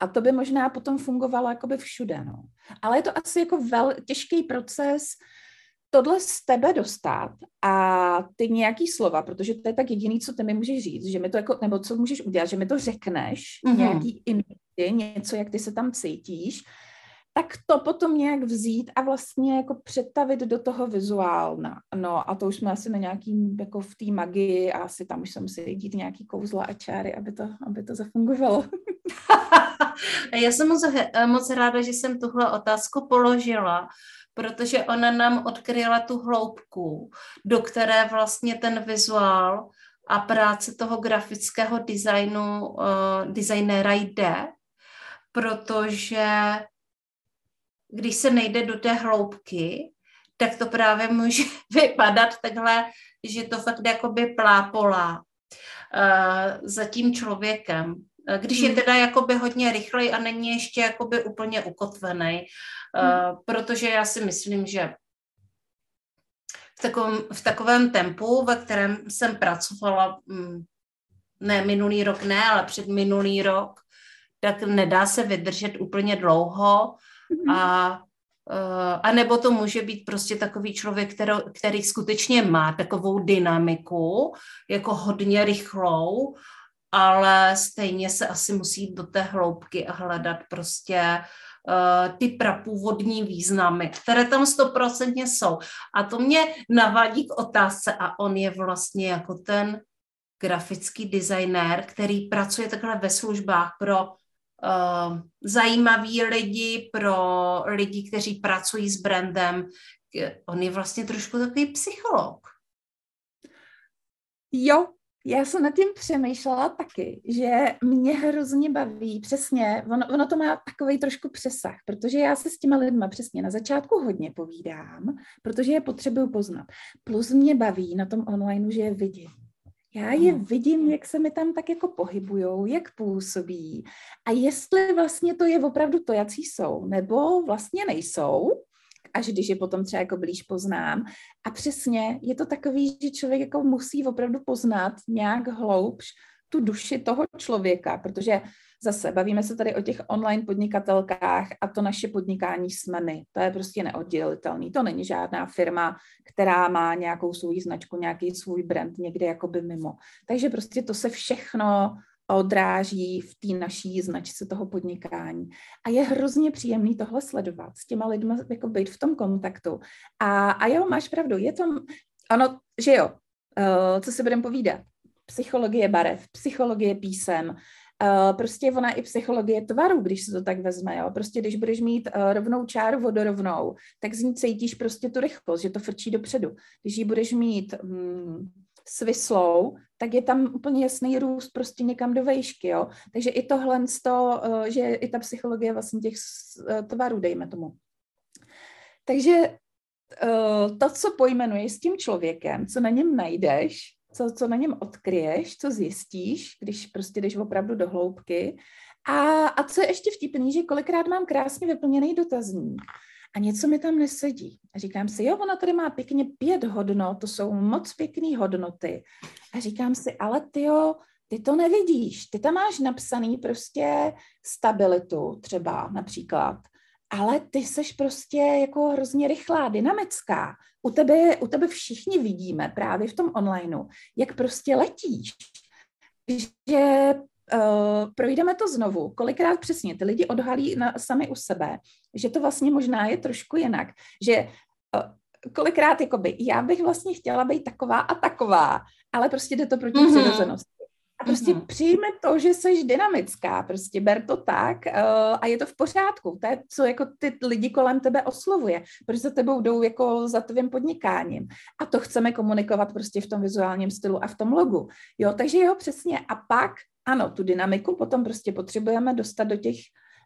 a to by možná potom fungovalo jakoby všude, no. Ale je to asi jako vel, těžký proces tohle z tebe dostat a ty nějaký slova, protože to je tak jediný, co ty mi můžeš říct, že mi to jako, nebo co můžeš udělat, že mi to řekneš, mm-hmm. nějaký imity, něco, jak ty se tam cítíš tak to potom nějak vzít a vlastně jako přetavit do toho vizuálna. No a to už jsme asi na nějakým, jako v té magii a asi tam už jsem si dít nějaký kouzla a čáry, aby to, aby to zafungovalo. Já jsem moc, moc ráda, že jsem tuhle otázku položila, protože ona nám odkryla tu hloubku, do které vlastně ten vizuál a práce toho grafického designu, uh, designéra jde, protože když se nejde do té hloubky, tak to právě může vypadat takhle, že to fakt jakoby plápolá uh, za tím člověkem. Když je hmm. teda jakoby hodně rychlej a není ještě jakoby úplně ukotvený, uh, protože já si myslím, že v takovém, v takovém tempu, ve kterém jsem pracovala, mm, ne minulý rok ne, ale před minulý rok, tak nedá se vydržet úplně dlouho. A eh, a nebo to může být prostě takový člověk, který, který skutečně má takovou dynamiku, jako hodně rychlou, ale stejně se asi musí do té hloubky a hledat prostě uh, ty prapůvodní významy, které tam stoprocentně jsou. A to mě navádí k otázce a on je vlastně jako ten grafický designér, který pracuje takhle ve službách pro uh, zajímaví lidi, pro lidi, kteří pracují s brandem. On je vlastně trošku takový psycholog. Jo, já jsem nad tím přemýšlela taky, že mě hrozně baví, přesně, ono, ono to má takový trošku přesah, protože já se s těma lidma přesně na začátku hodně povídám, protože je potřebuju poznat. Plus mě baví na tom online, že je vidím. Já je vidím, jak se mi tam tak jako pohybujou, jak působí a jestli vlastně to je opravdu to, jaký jsou, nebo vlastně nejsou, až když je potom třeba jako blíž poznám. A přesně je to takový, že člověk jako musí opravdu poznat nějak hloubš tu duši toho člověka, protože zase bavíme se tady o těch online podnikatelkách a to naše podnikání jsme my. To je prostě neoddělitelný. To není žádná firma, která má nějakou svou značku, nějaký svůj brand někde jakoby mimo. Takže prostě to se všechno odráží v té naší značce toho podnikání. A je hrozně příjemný tohle sledovat, s těma lidmi jako být v tom kontaktu. A, a jo, máš pravdu, je to, ono, že jo, uh, co si budeme povídat, psychologie barev, psychologie písem, uh, prostě ona i psychologie tvaru, když se to tak vezme, jo. Prostě když budeš mít uh, rovnou čáru vodorovnou, tak z ní cítíš prostě tu rychlost, že to frčí dopředu. Když ji budeš mít um, svislou, tak je tam úplně jasný růst prostě někam do vejšky, jo. Takže i tohle, to, eh, že i ta psychologie vlastně těch eh, tvarů, dejme tomu. Takže eh, to, co pojmenuješ s tím člověkem, co na něm najdeš, co, co na něm odkryješ, co zjistíš, když prostě jdeš opravdu do hloubky. A, a co je ještě vtipný, že kolikrát mám krásně vyplněný dotazník a něco mi tam nesedí. A říkám si, jo, ona tady má pěkně pět hodnot, to jsou moc pěkné hodnoty. A říkám si, ale ty jo, ty to nevidíš, ty tam máš napsaný prostě stabilitu třeba například, ale ty seš prostě jako hrozně rychlá, dynamická. U tebe, u tebe všichni vidíme právě v tom onlineu, jak prostě letíš. Že uh, projdeme to znovu. Kolikrát přesně ty lidi odhalí na, sami u sebe, že to vlastně možná je trošku jinak. Že uh, kolikrát jakoby, já bych vlastně chtěla být taková a taková, ale prostě jde to proti mm-hmm. přirozenosti. A prostě mm-hmm. přijme to, že jsi dynamická, prostě ber to tak uh, a je to v pořádku. To je, co jako ty lidi kolem tebe oslovuje, protože za tebou jdou jako za tvým podnikáním. A to chceme komunikovat prostě v tom vizuálním stylu a v tom logu. Jo, takže jo, přesně. A pak ano, tu dynamiku potom prostě potřebujeme dostat do těch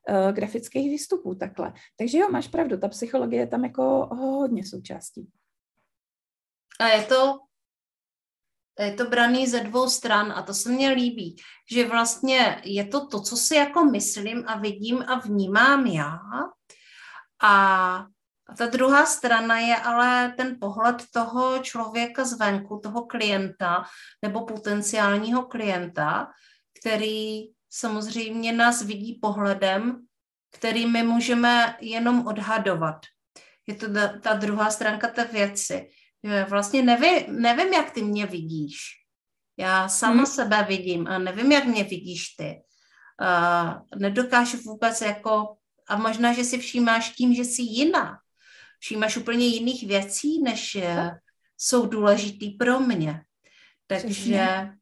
uh, grafických výstupů takhle. Takže jo, máš pravdu, ta psychologie je tam jako hodně součástí. A je to, je to braný ze dvou stran a to se mně líbí, že vlastně je to to, co si jako myslím a vidím a vnímám já a a ta druhá strana je ale ten pohled toho člověka zvenku, toho klienta nebo potenciálního klienta, který samozřejmě nás vidí pohledem, který my můžeme jenom odhadovat. Je to ta, ta druhá stránka té věci. Vlastně nevím, nevím, jak ty mě vidíš. Já sama hmm. sebe vidím a nevím, jak mě vidíš ty. Uh, nedokážu vůbec jako, a možná, že si všímáš tím, že jsi jiná. Všímáš úplně jiných věcí, než uh, jsou důležitý pro mě. Takže Přesně.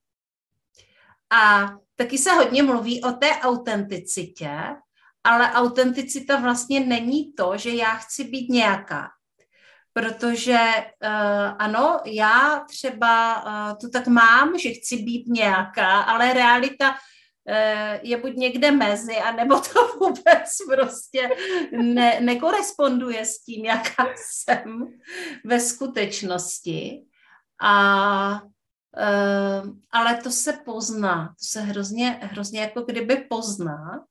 a taky se hodně mluví o té autenticitě, ale autenticita vlastně není to, že já chci být nějaká. Protože uh, ano, já třeba uh, to tak mám, že chci být nějaká, ale realita uh, je buď někde mezi, anebo to vůbec prostě ne, nekoresponduje s tím, jaká jsem ve skutečnosti. A uh, ale to se pozná, to se hrozně, hrozně jako kdyby pozná.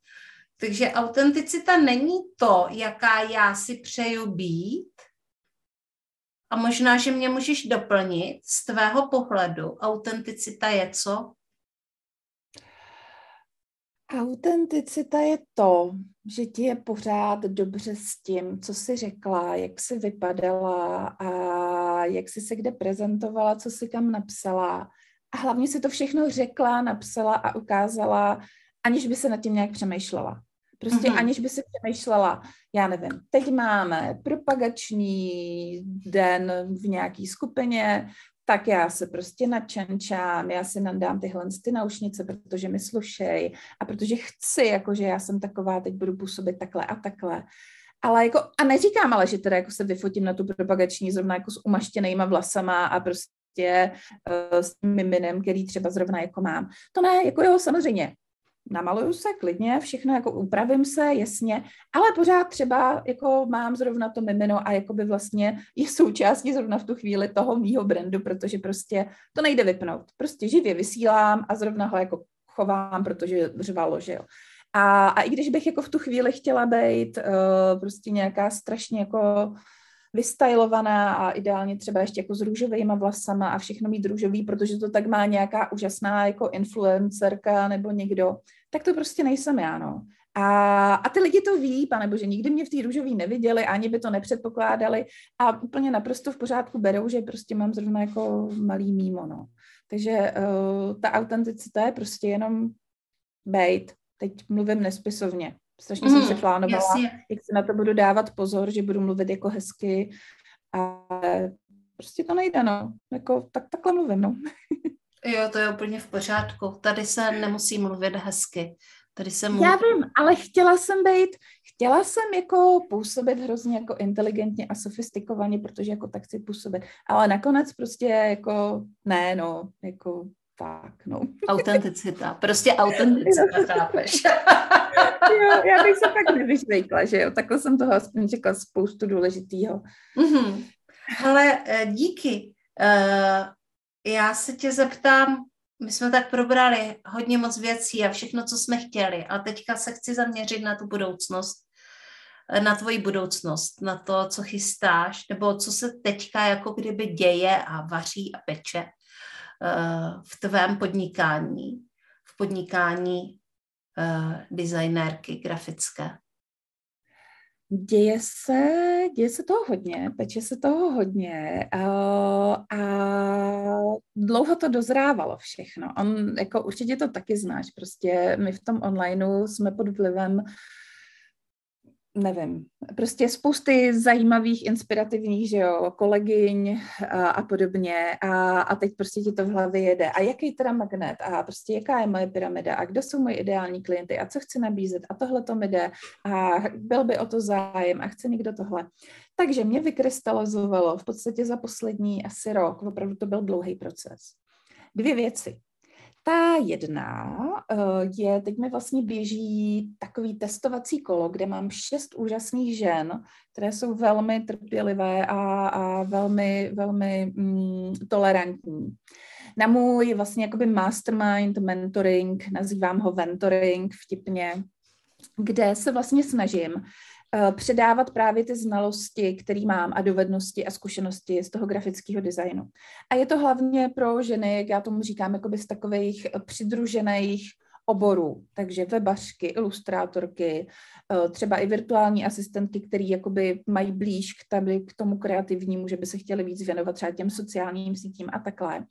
Takže autenticita není to, jaká já si přeju být, a možná, že mě můžeš doplnit z tvého pohledu. Autenticita je co? Autenticita je to, že ti je pořád dobře s tím, co jsi řekla, jak jsi vypadala a jak jsi se kde prezentovala, co jsi kam napsala. A hlavně si to všechno řekla, napsala a ukázala, aniž by se nad tím nějak přemýšlela. Prostě mm-hmm. aniž by si přemýšlela, já nevím, teď máme propagační den v nějaký skupině, tak já se prostě načančám, já si nadám tyhle ty naušnice, protože mi slušej a protože chci, jakože já jsem taková, teď budu působit takhle a takhle. Ale jako, a neříkám ale, že teda jako se vyfotím na tu propagační zrovna jako s umaštěnýma vlasama a prostě uh, s tím miminem, který třeba zrovna jako mám. To ne, jako jo, samozřejmě, namaluju se klidně, všechno jako upravím se, jasně, ale pořád třeba jako mám zrovna to mimino a jako by vlastně je součástí zrovna v tu chvíli toho mýho brandu, protože prostě to nejde vypnout. Prostě živě vysílám a zrovna ho jako chovám, protože řvalo, že jo. A, a i když bych jako v tu chvíli chtěla být uh, prostě nějaká strašně jako vystylovaná a ideálně třeba ještě jako s růžovými vlasama a všechno mít růžový, protože to tak má nějaká úžasná jako influencerka nebo někdo, tak to prostě nejsem já, no. A, a ty lidi to ví, pane bože, nikdy mě v té růžový neviděli, ani by to nepředpokládali a úplně naprosto v pořádku berou, že prostě mám zrovna jako malý mimo, no. Takže uh, ta autenticita je prostě jenom bejt. Teď mluvím nespisovně. Strašně mm, jsem se plánovala, jasně. jak se na to budu dávat pozor, že budu mluvit jako hezky a prostě to nejde, no. Jako, tak takhle mluvím, no. jo, to je úplně v pořádku. Tady se nemusí mluvit hezky. Tady se mluví... Já vím, ale chtěla jsem být, chtěla jsem jako působit hrozně jako inteligentně a sofistikovaně, protože jako tak chci působit. Ale nakonec prostě jako ne, no, jako tak, no. Autenticita, prostě autenticita, chápeš. jo, já bych se tak nevyšvejkla, že jo, takhle jsem toho aspoň řekla spoustu důležitýho. Mm-hmm. Ale eh, díky. Já se tě zeptám, my jsme tak probrali hodně moc věcí a všechno, co jsme chtěli, a teďka se chci zaměřit na tu budoucnost, eh, na tvoji budoucnost, na to, co chystáš, nebo co se teďka jako kdyby děje a vaří a peče v tvém podnikání, v podnikání uh, designérky grafické? Děje se, děje se toho hodně, peče se toho hodně uh, a dlouho to dozrávalo všechno. On, jako určitě to taky znáš, prostě my v tom onlineu jsme pod vlivem nevím, prostě spousty zajímavých, inspirativních, že jo, kolegyň a, a podobně a, a teď prostě ti to v hlavě jede. A jaký teda magnet a prostě jaká je moje pyramida a kdo jsou moji ideální klienty a co chci nabízet a tohle to mi jde a byl by o to zájem a chce někdo tohle. Takže mě vykrystalizovalo v podstatě za poslední asi rok, opravdu to byl dlouhý proces. Dvě věci. Ta jedna uh, je, teď mi vlastně běží takový testovací kolo, kde mám šest úžasných žen, které jsou velmi trpělivé a, a velmi, velmi mm, tolerantní. Na můj vlastně jakoby mastermind mentoring, nazývám ho ventoring vtipně, kde se vlastně snažím Eh, předávat právě ty znalosti, které mám a dovednosti a zkušenosti z toho grafického designu. A je to hlavně pro ženy, jak já tomu říkám, jakoby z takových eh, přidružených oborů, takže webařky, ilustrátorky, eh, třeba i virtuální asistentky, které jakoby mají blíž k, tady, k tomu kreativnímu, že by se chtěli víc věnovat třeba těm sociálním sítím a takhle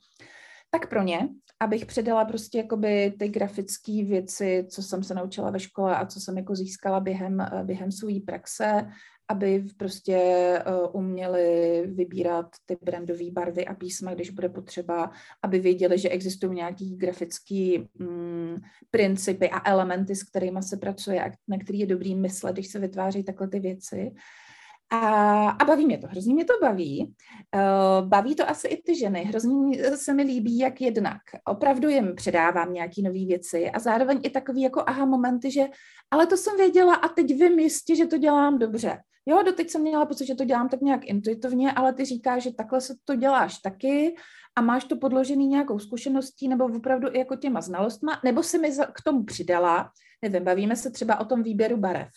tak pro ně, abych předala prostě jakoby ty grafické věci, co jsem se naučila ve škole a co jsem jako získala během, během své praxe, aby prostě uh, uměli vybírat ty brandové barvy a písma, když bude potřeba, aby věděli, že existují nějaký grafický mm, principy a elementy, s kterými se pracuje a na který je dobrý myslet, když se vytváří takhle ty věci. A, a baví mě to, hrozně mě to baví. Uh, baví to asi i ty ženy, hrozně se mi líbí, jak jednak opravdu jim předávám nějaké nové věci a zároveň i takový jako aha momenty, že ale to jsem věděla a teď vím jistě, že to dělám dobře. Jo, doteď jsem měla pocit, že to dělám tak nějak intuitivně, ale ty říkáš, že takhle se to děláš taky a máš to podložený nějakou zkušeností nebo opravdu i jako těma znalostma, nebo si mi k tomu přidala, nevím, bavíme se třeba o tom výběru barev.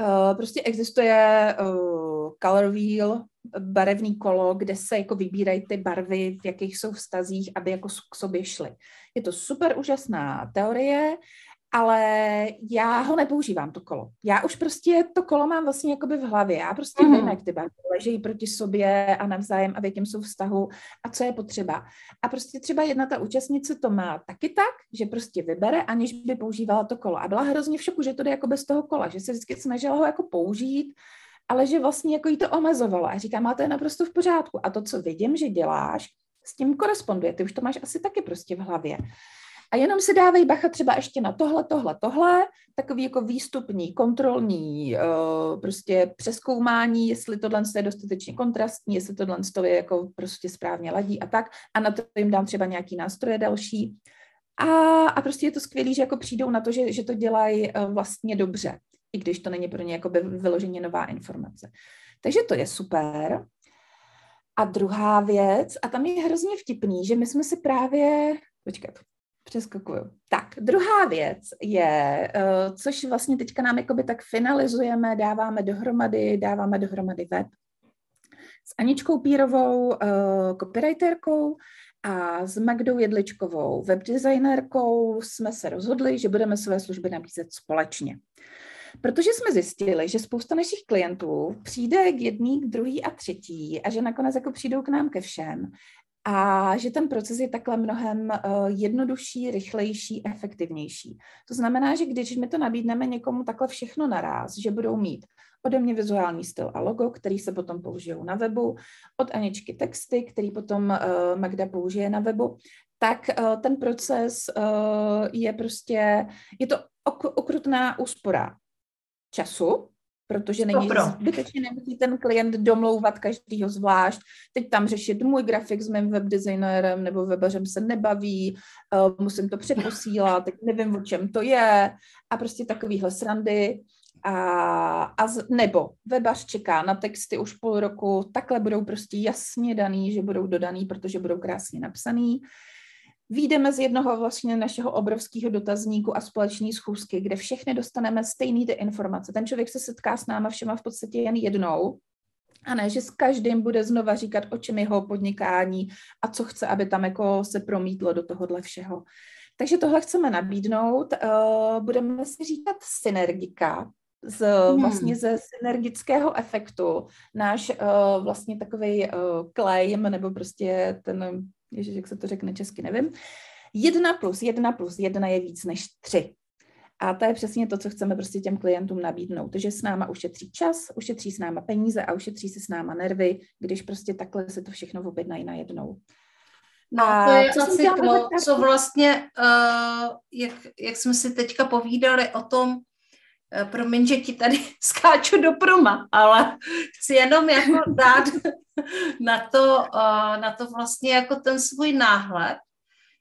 Uh, prostě existuje uh, color wheel, barevný kolo, kde se jako vybírají ty barvy, v jakých jsou vztazích, aby jako k sobě šly. Je to super úžasná teorie ale já ho nepoužívám, to kolo. Já už prostě to kolo mám vlastně jakoby v hlavě. Já prostě mm. vím, jak ty barvy ležejí proti sobě a navzájem a v jakém jsou vztahu a co je potřeba. A prostě třeba jedna ta účastnice to má taky tak, že prostě vybere, aniž by používala to kolo. A byla hrozně v šoku, že to jde jako bez toho kola, že se vždycky snažila ho jako použít, ale že vlastně jako jí to omezovalo. A říkám, ale to je naprosto v pořádku. A to, co vidím, že děláš, s tím koresponduje. Ty už to máš asi taky prostě v hlavě. A jenom si dávej bacha třeba ještě na tohle, tohle, tohle, takový jako výstupní, kontrolní uh, prostě přeskoumání, jestli tohle je dostatečně kontrastní, jestli tohle je jako prostě správně ladí a tak. A na to jim dám třeba nějaký nástroje další. A, a prostě je to skvělé, že jako přijdou na to, že, že to dělají uh, vlastně dobře, i když to není pro ně jako vyloženě nová informace. Takže to je super. A druhá věc, a tam je hrozně vtipný, že my jsme si právě, počkat, Přeskakuju. Tak, druhá věc je, uh, což vlastně teďka nám jakoby tak finalizujeme, dáváme dohromady, dáváme dohromady web s Aničkou Pírovou, uh, copywriterkou a s Magdou Jedličkovou, webdesignerkou, jsme se rozhodli, že budeme své služby nabízet společně. Protože jsme zjistili, že spousta našich klientů přijde k jedný, k druhý a třetí a že nakonec jako přijdou k nám ke všem a že ten proces je takhle mnohem uh, jednodušší, rychlejší, efektivnější. To znamená, že když my to nabídneme někomu takhle všechno naraz, že budou mít ode mě vizuální styl a logo, který se potom použijou na webu, od Aničky texty, který potom uh, Magda použije na webu, tak uh, ten proces je prostě, je to ok- okrutná úspora času, protože není zbytečně nemusí ten klient domlouvat každýho zvlášť. Teď tam řešit můj grafik s mým webdesignérem nebo webařem se nebaví, uh, musím to přeposílat, teď nevím, o čem to je a prostě takovýhle srandy. A, a z, nebo webař čeká na texty už půl roku, takhle budou prostě jasně daný, že budou dodaný, protože budou krásně napsaný. Výjdeme z jednoho vlastně našeho obrovského dotazníku a společné schůzky, kde všechny dostaneme stejné ty informace. Ten člověk se setká s náma všema v podstatě jen jednou, a ne, že s každým bude znova říkat, o čem jeho podnikání a co chce, aby tam jako se promítlo do tohohle všeho. Takže tohle chceme nabídnout. Uh, budeme si říkat synergika, z, hmm. vlastně ze synergického efektu. Náš uh, vlastně takový uh, claim, nebo prostě ten Ježiš, jak se to řekne česky, nevím. Jedna plus jedna plus jedna je víc než tři. A to je přesně to, co chceme prostě těm klientům nabídnout, že s náma ušetří čas, ušetří s náma peníze a ušetří si s náma nervy, když prostě takhle se to všechno objednají najednou. No, to je co asi to, co vlastně, uh, jak, jak jsme si teďka povídali o tom, promiň, že ti tady skáču do proma, ale chci jenom jako dát na to, uh, na to vlastně jako ten svůj náhled,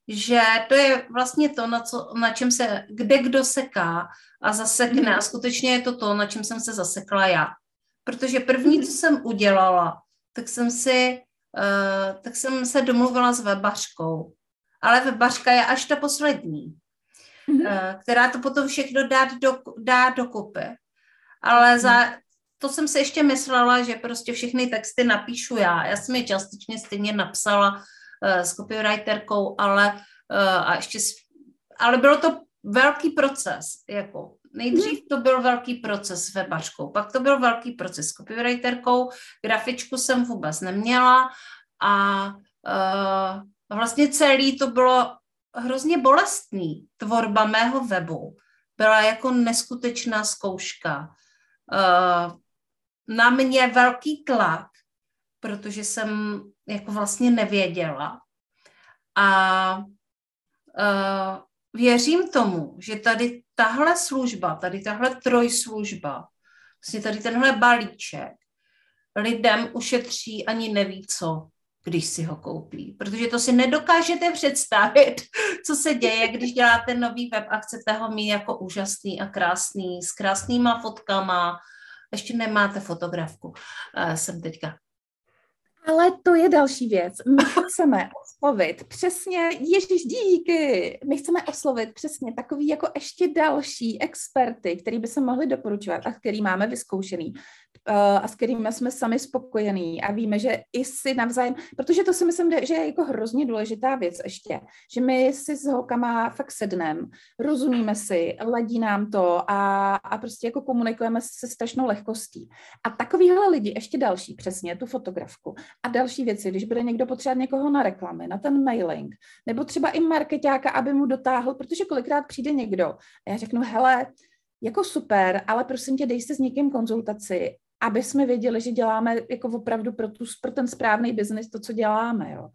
že to je vlastně to, na, co, na čem se, kde kdo seká a zasekne. Mm. A skutečně je to to, na čem jsem se zasekla já. Protože první, co jsem udělala, tak jsem si, uh, tak jsem se domluvila s webařkou. Ale webařka je až ta poslední, mm-hmm. která to potom všechno dá, do, dá dokupy. Ale za, mhm to jsem se ještě myslela, že prostě všechny texty napíšu já. Já jsem je částečně stejně napsala uh, s copywriterkou, ale, uh, a ještě, ale bylo to velký proces, jako nejdřív to byl velký proces s webařkou, pak to byl velký proces s copywriterkou, grafičku jsem vůbec neměla a uh, vlastně celý to bylo hrozně bolestný. Tvorba mého webu byla jako neskutečná zkouška. Uh, na mě velký tlak, protože jsem jako vlastně nevěděla. A uh, věřím tomu, že tady tahle služba, tady tahle trojslužba Vlastně tady tenhle balíček lidem ušetří ani neví co, když si ho koupí. Protože to si nedokážete představit, co se děje, když děláte nový web a chcete ho mít jako úžasný a krásný, s krásnýma fotkama. Ještě nemáte fotografku, uh, jsem teďka ale to je další věc. My chceme oslovit přesně, ježíš díky, my chceme oslovit přesně takový jako ještě další experty, který by se mohli doporučovat a který máme vyzkoušený a s kterými jsme sami spokojení a víme, že i si navzájem, protože to si myslím, že je jako hrozně důležitá věc ještě, že my si s holkama fakt sedneme, rozumíme si, ladí nám to a, a prostě jako komunikujeme se strašnou lehkostí. A takovýhle lidi, ještě další, přesně, tu fotografku a další věci, když bude někdo potřebovat někoho na reklamy, na ten mailing, nebo třeba i marketáka, aby mu dotáhl, protože kolikrát přijde někdo a já řeknu, hele, jako super, ale prosím tě, dej se s někým konzultaci aby jsme věděli, že děláme jako opravdu pro, tu, pro ten správný biznis to, co děláme, jo.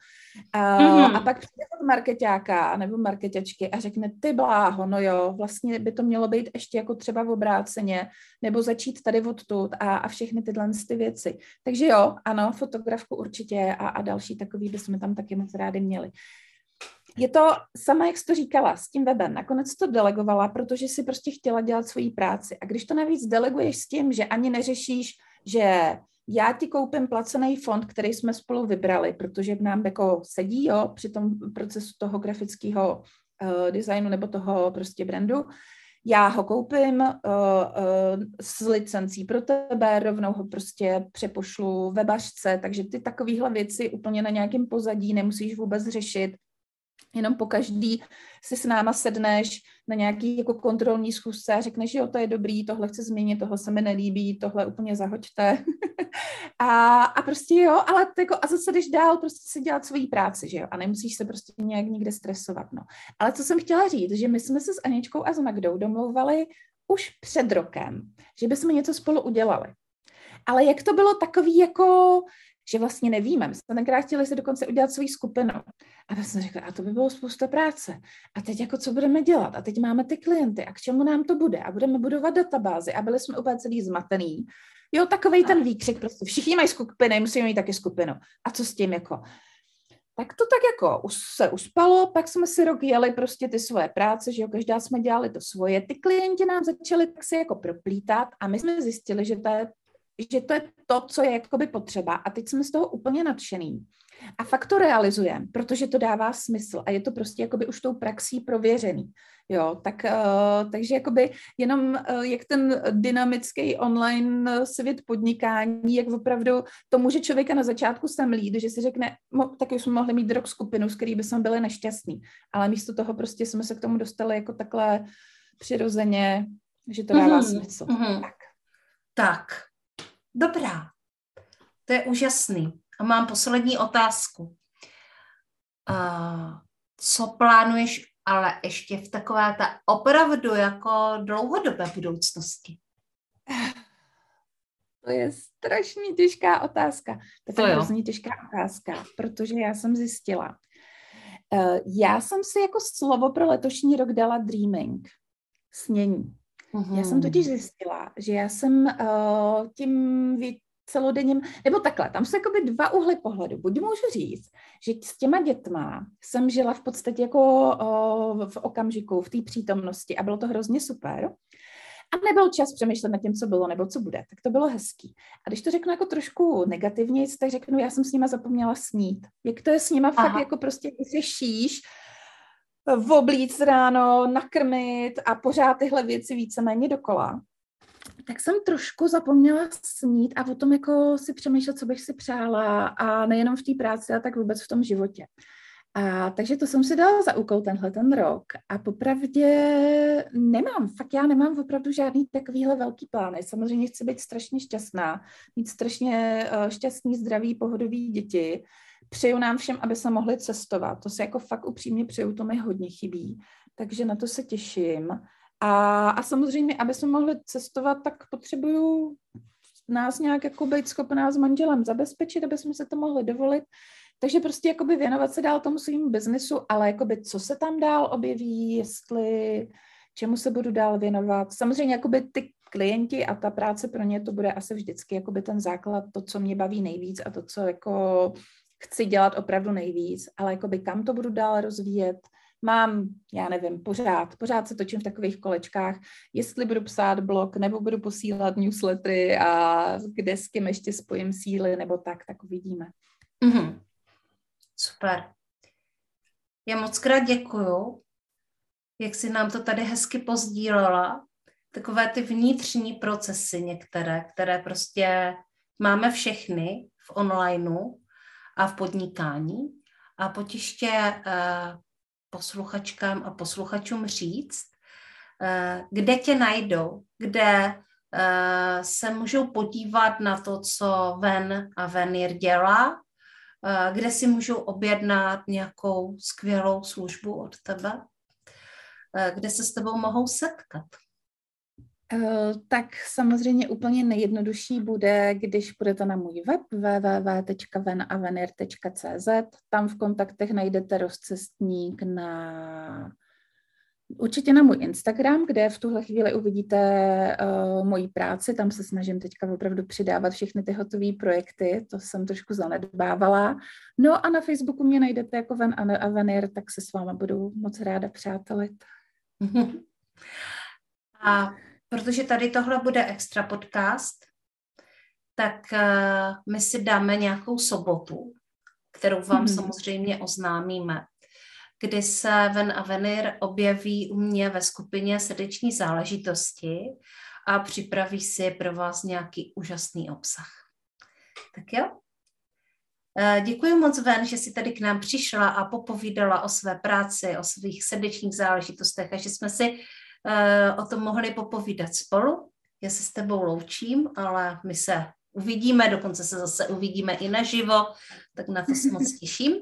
A, mm-hmm. a pak přijde od marketáka nebo marketačky a řekne, ty bláho, no jo, vlastně by to mělo být ještě jako třeba v obráceně, nebo začít tady odtud a, a všechny tyhle ty věci. Takže jo, ano, fotografku určitě a, a další takový bychom tam taky moc rádi měli je to sama, jak jsi to říkala, s tím webem. Nakonec to delegovala, protože si prostě chtěla dělat svoji práci. A když to navíc deleguješ s tím, že ani neřešíš, že já ti koupím placený fond, který jsme spolu vybrali, protože v nám jako sedí jo, při tom procesu toho grafického uh, designu nebo toho prostě brandu. Já ho koupím uh, uh, s licencí pro tebe, rovnou ho prostě přepošlu webařce, takže ty takovéhle věci úplně na nějakém pozadí nemusíš vůbec řešit jenom po každý si s náma sedneš na nějaký jako kontrolní schůzce a řekneš, jo, to je dobrý, tohle chci změnit, tohle se mi nelíbí, tohle úplně zahoďte. a, a prostě jo, ale jako, a zase jdeš dál prostě si dělat svoji práci, že jo, a nemusíš se prostě nějak nikde stresovat, no. Ale co jsem chtěla říct, že my jsme se s Aničkou a s Magdou domlouvali už před rokem, že bychom něco spolu udělali. Ale jak to bylo takový jako, že vlastně nevíme. My jsme tenkrát chtěli si dokonce udělat svou skupinu. A tak jsem řekla, a to by bylo spousta práce. A teď jako co budeme dělat? A teď máme ty klienty. A k čemu nám to bude? A budeme budovat databázy. A byli jsme úplně celý zmatený. Jo, takový ten výkřik, prostě všichni mají skupiny, musíme mít taky skupinu. A co s tím jako? Tak to tak jako se uspalo, pak jsme si rok jeli prostě ty svoje práce, že jo, každá jsme dělali to svoje. Ty klienti nám začali tak si jako proplítat a my jsme zjistili, že to je že to je to, co je jakoby potřeba. A teď jsme z toho úplně nadšený. A fakt to realizujeme, protože to dává smysl a je to prostě jakoby už tou praxí prověřený. Jo, tak, uh, takže jakoby jenom uh, jak ten dynamický online svět podnikání, jak opravdu to může člověka na začátku semlít, že si řekne, mo, tak už jsme mohli mít rok skupinu, s který by jsme byli nešťastní, ale místo toho prostě jsme se k tomu dostali jako takhle přirozeně, že to dává mm-hmm. smysl. Mm-hmm. Tak. tak, Dobrá, to je úžasný. A mám poslední otázku. Uh, co plánuješ ale ještě v takové ta opravdu jako dlouhodobé budoucnosti? To je strašně těžká otázka. To je hrozně těžká otázka, protože já jsem zjistila. Uh, já jsem si jako slovo pro letošní rok dala dreaming, snění. Uhum. Já jsem totiž zjistila, že já jsem uh, tím celodenním, nebo takhle, tam jsou jakoby dva úhly pohledu. Buď můžu říct, že s těma dětma jsem žila v podstatě jako uh, v okamžiku, v té přítomnosti a bylo to hrozně super. A nebyl čas přemýšlet nad tím, co bylo nebo co bude. Tak to bylo hezký. A když to řeknu jako trošku negativně, tak řeknu, já jsem s nima zapomněla snít. Jak to je s nima Aha. fakt jako prostě řešíš, oblíc ráno, nakrmit a pořád tyhle věci víceméně dokola, tak jsem trošku zapomněla snít a o tom jako si přemýšlet, co bych si přála a nejenom v té práci, a tak vůbec v tom životě. A, takže to jsem si dala za úkol tenhle ten rok a popravdě nemám, fakt já nemám opravdu žádný takovýhle velký plány. Samozřejmě chci být strašně šťastná, mít strašně uh, šťastný, zdravý, pohodový děti, Přeju nám všem, aby se mohli cestovat. To se jako fakt upřímně přeju, to mi hodně chybí. Takže na to se těším. A, a samozřejmě, aby jsme mohli cestovat, tak potřebuju nás nějak jako být schopná s manželem zabezpečit, aby jsme se to mohli dovolit. Takže prostě jakoby věnovat se dál tomu svým biznesu, ale jakoby co se tam dál objeví, jestli čemu se budu dál věnovat. Samozřejmě jakoby ty klienti a ta práce pro ně to bude asi vždycky jakoby ten základ, to, co mě baví nejvíc a to, co jako chci dělat opravdu nejvíc, ale jakoby kam to budu dál rozvíjet, mám, já nevím, pořád, pořád se točím v takových kolečkách, jestli budu psát blog, nebo budu posílat newslettery a kde s kým ještě spojím síly, nebo tak, tak uvidíme. Mm-hmm. Super. Já moc krát děkuju, jak si nám to tady hezky pozdílela. Takové ty vnitřní procesy některé, které prostě máme všechny v onlineu a v podnikání. A potiště uh, posluchačkám a posluchačům říct, uh, kde tě najdou, kde uh, se můžou podívat na to, co Ven a Venir dělá, kde si můžou objednat nějakou skvělou službu od tebe, kde se s tebou mohou setkat. Uh, tak samozřejmě úplně nejjednodušší bude, když půjdete na můj web www.venavenir.cz. Tam v kontaktech najdete rozcestník na Určitě na můj Instagram, kde v tuhle chvíli uvidíte uh, moji práci, tam se snažím teďka opravdu přidávat všechny ty hotové projekty, to jsem trošku zanedbávala. No a na Facebooku mě najdete jako Ven Avenir, tak se s váma budu moc ráda přátelit. A protože tady tohle bude extra podcast, tak uh, my si dáme nějakou sobotu, kterou vám hmm. samozřejmě oznámíme kdy se Ven Avenir objeví u mě ve skupině srdeční záležitosti a připraví si pro vás nějaký úžasný obsah. Tak jo? Eh, děkuji moc, Ven, že jsi tady k nám přišla a popovídala o své práci, o svých srdečních záležitostech a že jsme si uh, o tom mohli popovídat spolu. Já se s tebou loučím, ale my se uvidíme, dokonce se zase uvidíme i naživo, tak na to se moc těším.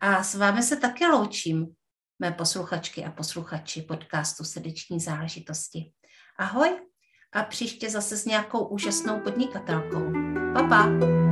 A s vámi se také loučím, mé posluchačky a posluchači podcastu Srdeční záležitosti. Ahoj a příště zase s nějakou úžasnou podnikatelkou. Pa, pa.